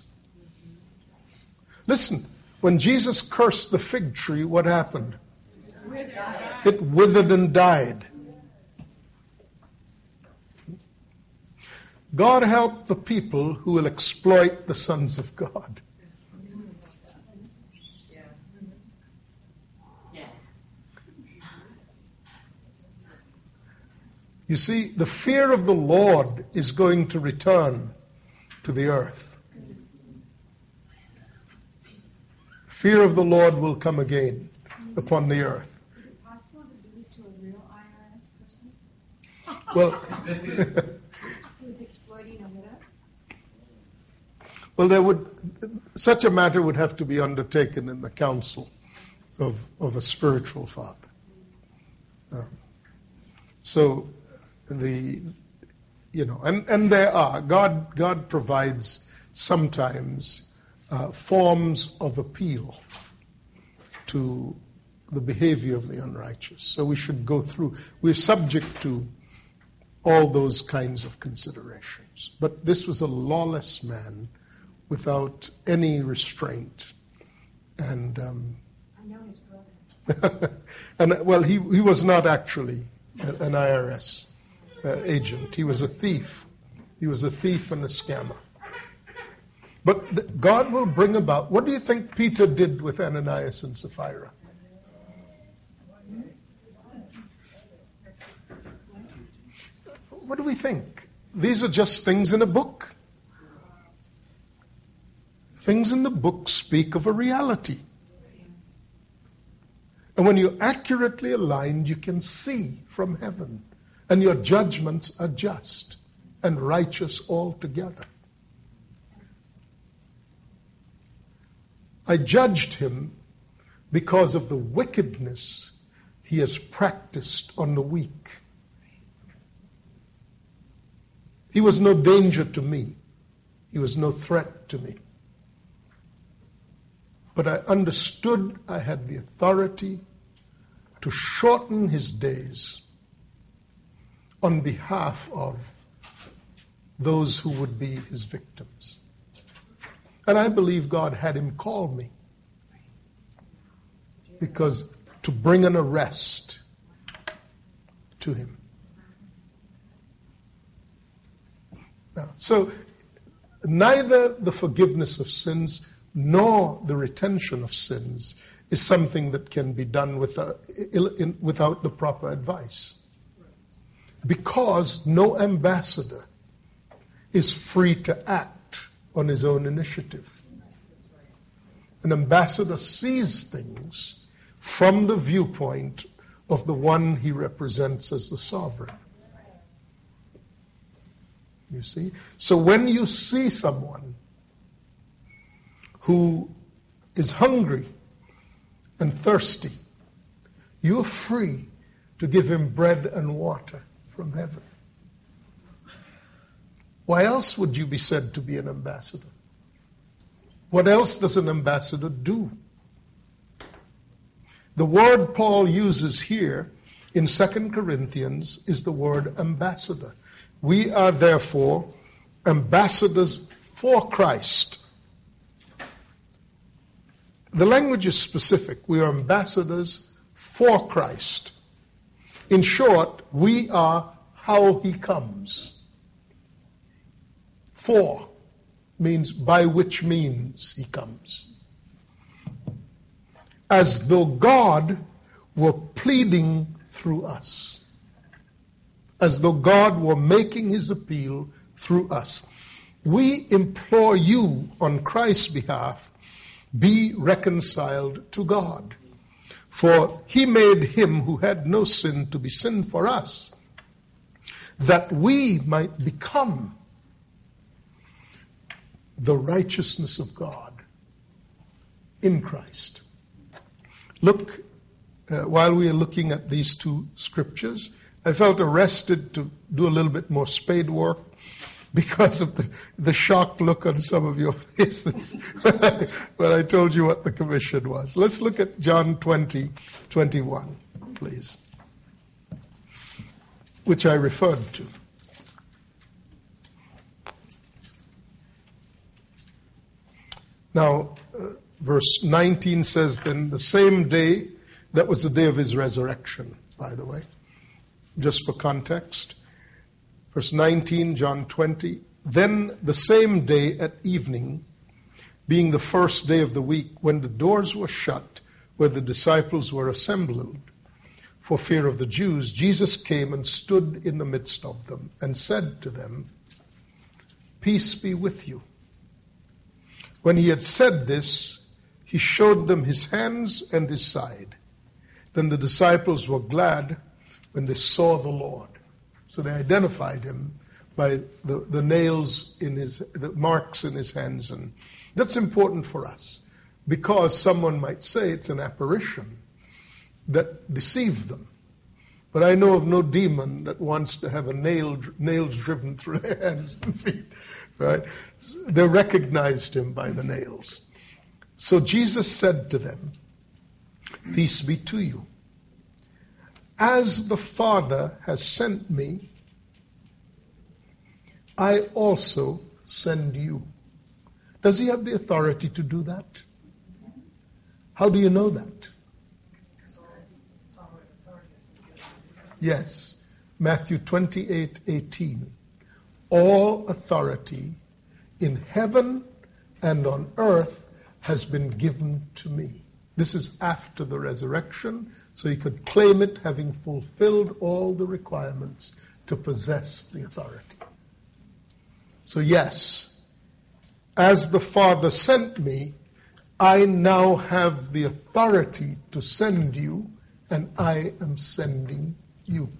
A: Listen, when Jesus cursed the fig tree, what happened? It withered and died. God help the people who will exploit the sons of God. You see, the fear of the Lord is going to return to the earth. Fear of the Lord will come again upon the earth.
D: Is it possible to do this to a real IRS person
A: Well,
D: who's exploiting a widow?
A: well, there would such a matter would have to be undertaken in the counsel of of a spiritual father. Um, so the you know, and and there are God God provides sometimes uh, forms of appeal to the behavior of the unrighteous. So we should go through. We're subject to all those kinds of considerations. But this was a lawless man without any restraint. And, um,
D: I know his brother.
A: and well, he, he was not actually an IRS uh, agent. He was a thief. He was a thief and a scammer. But God will bring about. What do you think Peter did with Ananias and Sapphira? What do we think? These are just things in a book. Things in the book speak of a reality. And when you're accurately aligned, you can see from heaven. And your judgments are just and righteous altogether. I judged him because of the wickedness he has practiced on the weak. He was no danger to me. He was no threat to me. But I understood I had the authority to shorten his days on behalf of those who would be his victims. And I believe God had him call me because to bring an arrest to him. Now, so neither the forgiveness of sins nor the retention of sins is something that can be done without, without the proper advice. Because no ambassador is free to act on his own initiative. An ambassador sees things from the viewpoint of the one he represents as the sovereign. You see? So when you see someone who is hungry and thirsty, you are free to give him bread and water from heaven. Why else would you be said to be an ambassador? What else does an ambassador do? The word Paul uses here in 2 Corinthians is the word ambassador. We are therefore ambassadors for Christ. The language is specific. We are ambassadors for Christ. In short, we are how he comes. For means by which means he comes. As though God were pleading through us. As though God were making his appeal through us. We implore you on Christ's behalf, be reconciled to God. For he made him who had no sin to be sin for us, that we might become the righteousness of God in Christ. Look, uh, while we are looking at these two scriptures, I felt arrested to do a little bit more spade work because of the, the shocked look on some of your faces when I told you what the commission was. Let's look at John 20, 21, please, which I referred to. Now, uh, verse 19 says, Then the same day, that was the day of his resurrection, by the way, just for context. Verse 19, John 20. Then the same day at evening, being the first day of the week, when the doors were shut, where the disciples were assembled for fear of the Jews, Jesus came and stood in the midst of them and said to them, Peace be with you. When he had said this, he showed them his hands and his side. Then the disciples were glad when they saw the Lord. So they identified him by the, the nails in his, the marks in his hands. And that's important for us because someone might say it's an apparition that deceived them. But I know of no demon that wants to have a nail, nails driven through their hands and feet, right? They recognized him by the nails. So Jesus said to them, Peace be to you. As the Father has sent me, I also send you. Does he have the authority to do that? How do you know that? Yes. Matthew 28 18. All authority in heaven and on earth has been given to me. This is after the resurrection, so he could claim it having fulfilled all the requirements to possess the authority. So, yes, as the Father sent me, I now have the authority to send you, and I am sending you.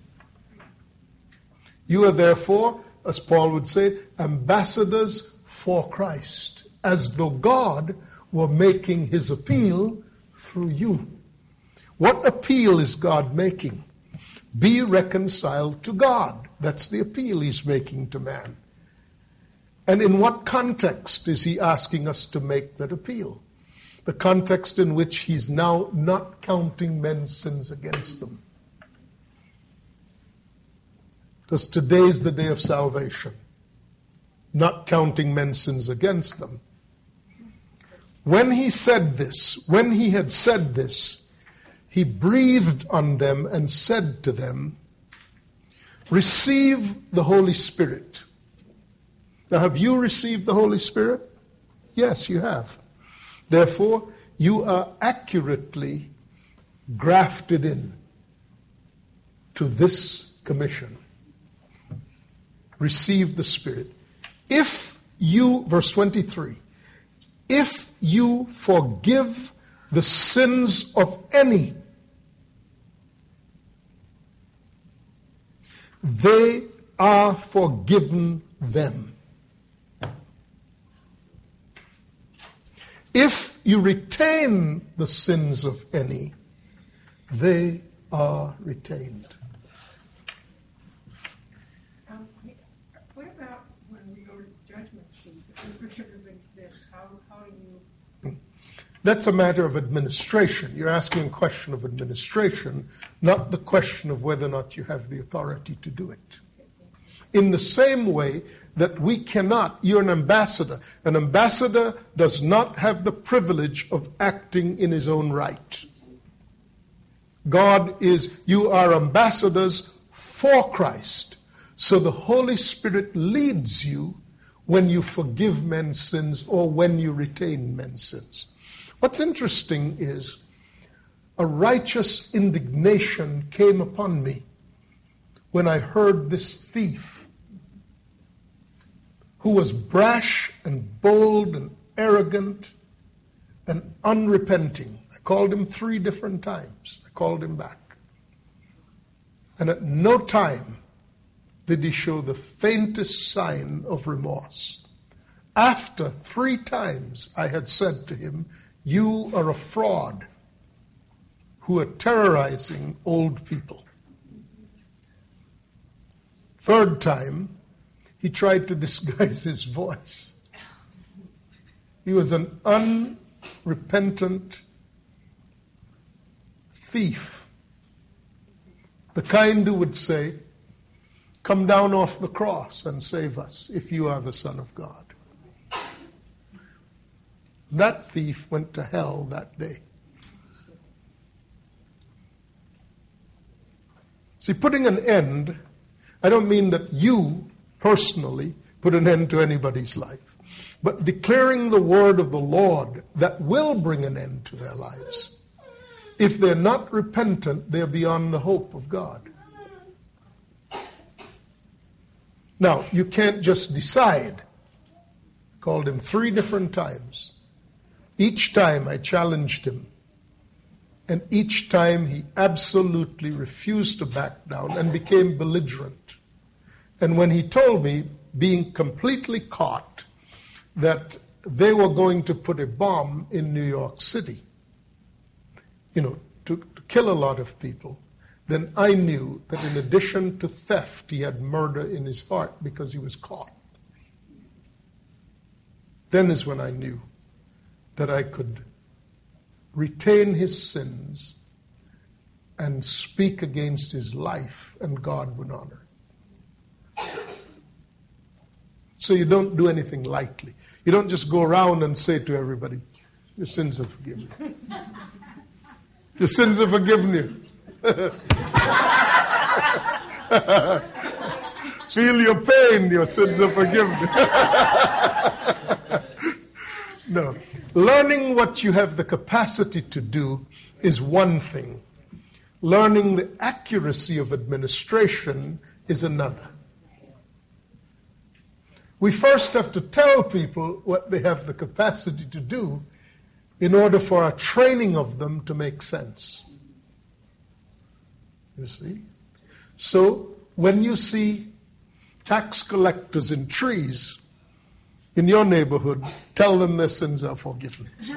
A: You are therefore, as Paul would say, ambassadors for Christ, as though God were making his appeal through you. What appeal is God making? Be reconciled to God. That's the appeal he's making to man. And in what context is he asking us to make that appeal? The context in which he's now not counting men's sins against them. Because today is the day of salvation, not counting men's sins against them. When he said this, when he had said this, he breathed on them and said to them, Receive the Holy Spirit. Now, have you received the Holy Spirit? Yes, you have. Therefore, you are accurately grafted in to this commission. Receive the Spirit. If you, verse 23, if you forgive the sins of any, they are forgiven them. If you retain the sins of any, they are retained.
E: Um, what about when we go to judgment seat? If we forgive everybody's sins, how, how do you?
A: That's a matter of administration. You're asking a question of administration, not the question of whether or not you have the authority to do it. In the same way that we cannot, you're an ambassador. An ambassador does not have the privilege of acting in his own right. God is, you are ambassadors for Christ. So the Holy Spirit leads you when you forgive men's sins or when you retain men's sins. What's interesting is a righteous indignation came upon me when I heard this thief who was brash and bold and arrogant and unrepenting. I called him three different times. I called him back. And at no time did he show the faintest sign of remorse. After three times I had said to him, You are a fraud who are terrorizing old people. Third time, he tried to disguise his voice. He was an unrepentant thief. The kind who would say, Come down off the cross and save us if you are the Son of God. That thief went to hell that day. See, putting an end, I don't mean that you personally put an end to anybody's life, but declaring the word of the Lord that will bring an end to their lives. If they're not repentant, they're beyond the hope of God. Now, you can't just decide. Called him three different times. Each time I challenged him. And each time he absolutely refused to back down and became belligerent. And when he told me, being completely caught, that they were going to put a bomb in New York City, you know, to, to kill a lot of people, then I knew that in addition to theft, he had murder in his heart because he was caught. Then is when I knew that I could retain his sins and speak against his life, and God would honor. So you don't do anything lightly. You don't just go around and say to everybody, Your sins are forgiven. Your sins are forgiven you. Feel your pain, your sins are forgiven. no. Learning what you have the capacity to do is one thing. Learning the accuracy of administration is another. We first have to tell people what they have the capacity to do in order for our training of them to make sense. You see? So when you see tax collectors in trees in your neighborhood, tell them their sins are forgiven.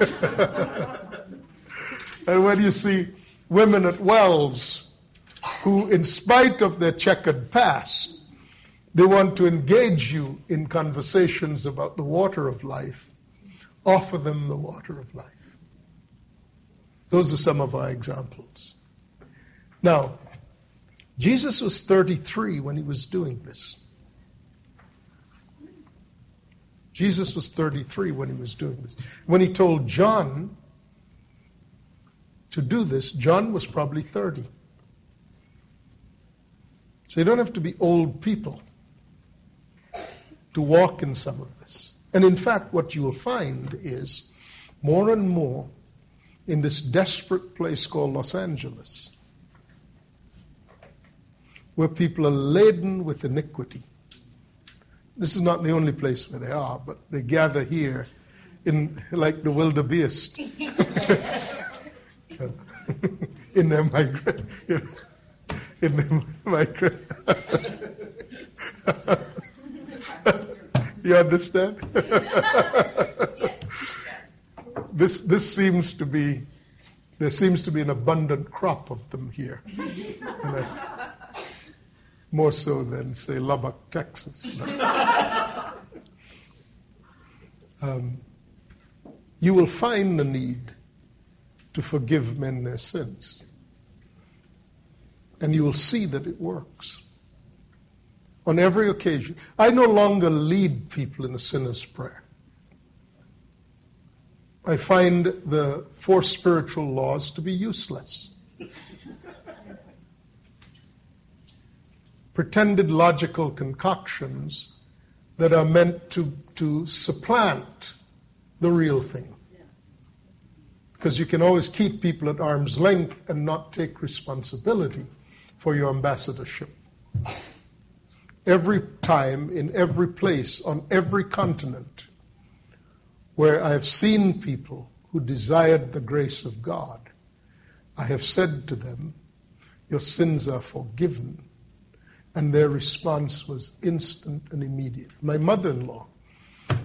A: and when you see women at wells who, in spite of their checkered past, they want to engage you in conversations about the water of life, offer them the water of life. Those are some of our examples. Now, Jesus was 33 when he was doing this. Jesus was 33 when he was doing this. When he told John to do this, John was probably 30. So you don't have to be old people to walk in some of this. And in fact, what you will find is more and more in this desperate place called Los Angeles, where people are laden with iniquity. This is not the only place where they are, but they gather here in like the wildebeest in their migrant in their migrant. you understand? this this seems to be there seems to be an abundant crop of them here more so than, say, Lubbock, Texas. um, you will find the need to forgive men their sins. And you will see that it works. On every occasion. I no longer lead people in a sinner's prayer. I find the four spiritual laws to be useless. Pretended logical concoctions that are meant to, to supplant the real thing. Because you can always keep people at arm's length and not take responsibility for your ambassadorship. Every time, in every place, on every continent, where I have seen people who desired the grace of God, I have said to them, Your sins are forgiven. And their response was instant and immediate. My mother in law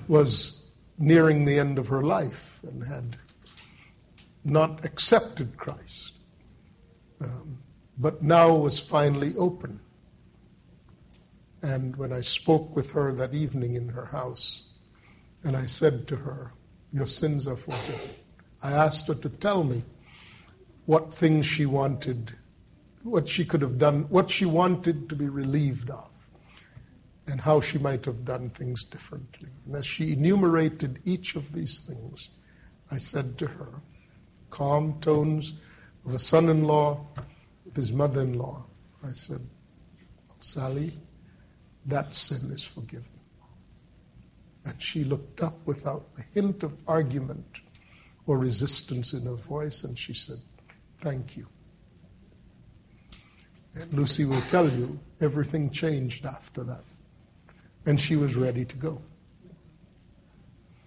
A: was nearing the end of her life and had not accepted Christ, um, but now was finally open. And when I spoke with her that evening in her house, and I said to her, Your sins are forgiven. I asked her to tell me what things she wanted, what she could have done, what she wanted to be relieved of, and how she might have done things differently. And as she enumerated each of these things, I said to her, calm tones of a son in law with his mother in law, I said, Sally, that sin is forgiven. And she looked up without a hint of argument or resistance in her voice, and she said, Thank you. And Lucy will tell you everything changed after that. And she was ready to go.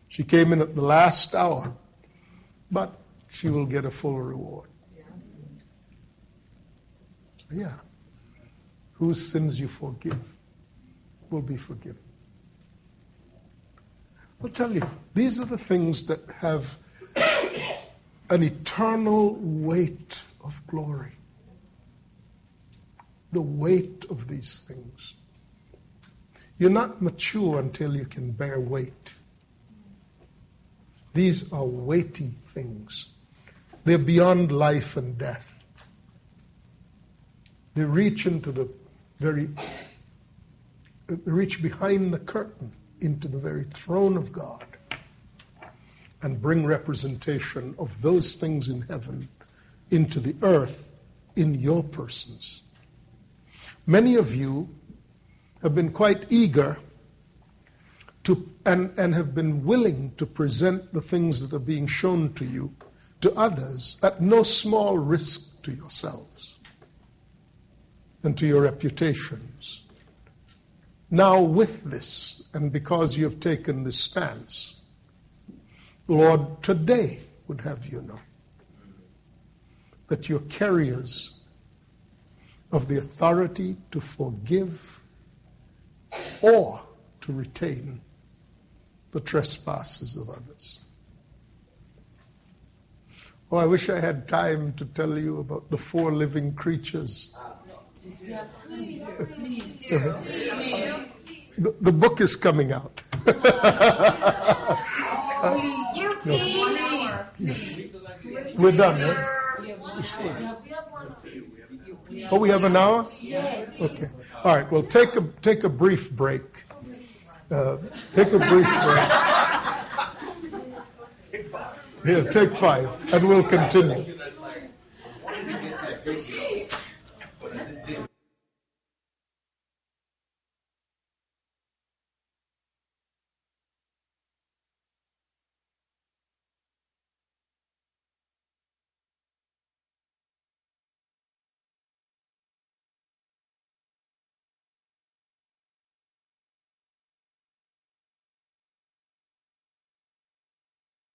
A: She came in at the last hour, but she will get a full reward. Yeah. Whose sins you forgive will be forgiven. I'll tell you, these are the things that have an eternal weight of glory. The weight of these things. You're not mature until you can bear weight. These are weighty things. They're beyond life and death. They reach into the very, reach behind the curtain into the very throne of God and bring representation of those things in heaven into the earth in your persons. Many of you have been quite eager to, and, and have been willing to present the things that are being shown to you to others at no small risk to yourselves and to your reputations. Now, with this, and because you have taken this stance, Lord, today would have you know that you're carriers of the authority to forgive or to retain the trespasses of others. Oh, I wish I had time to tell you about the four living creatures. the, the book is coming out. We're done? Oh, we have an hour? Yes. Okay. All right, well, take a, take a brief break. Uh, take a brief break. Here, take five, and we'll continue.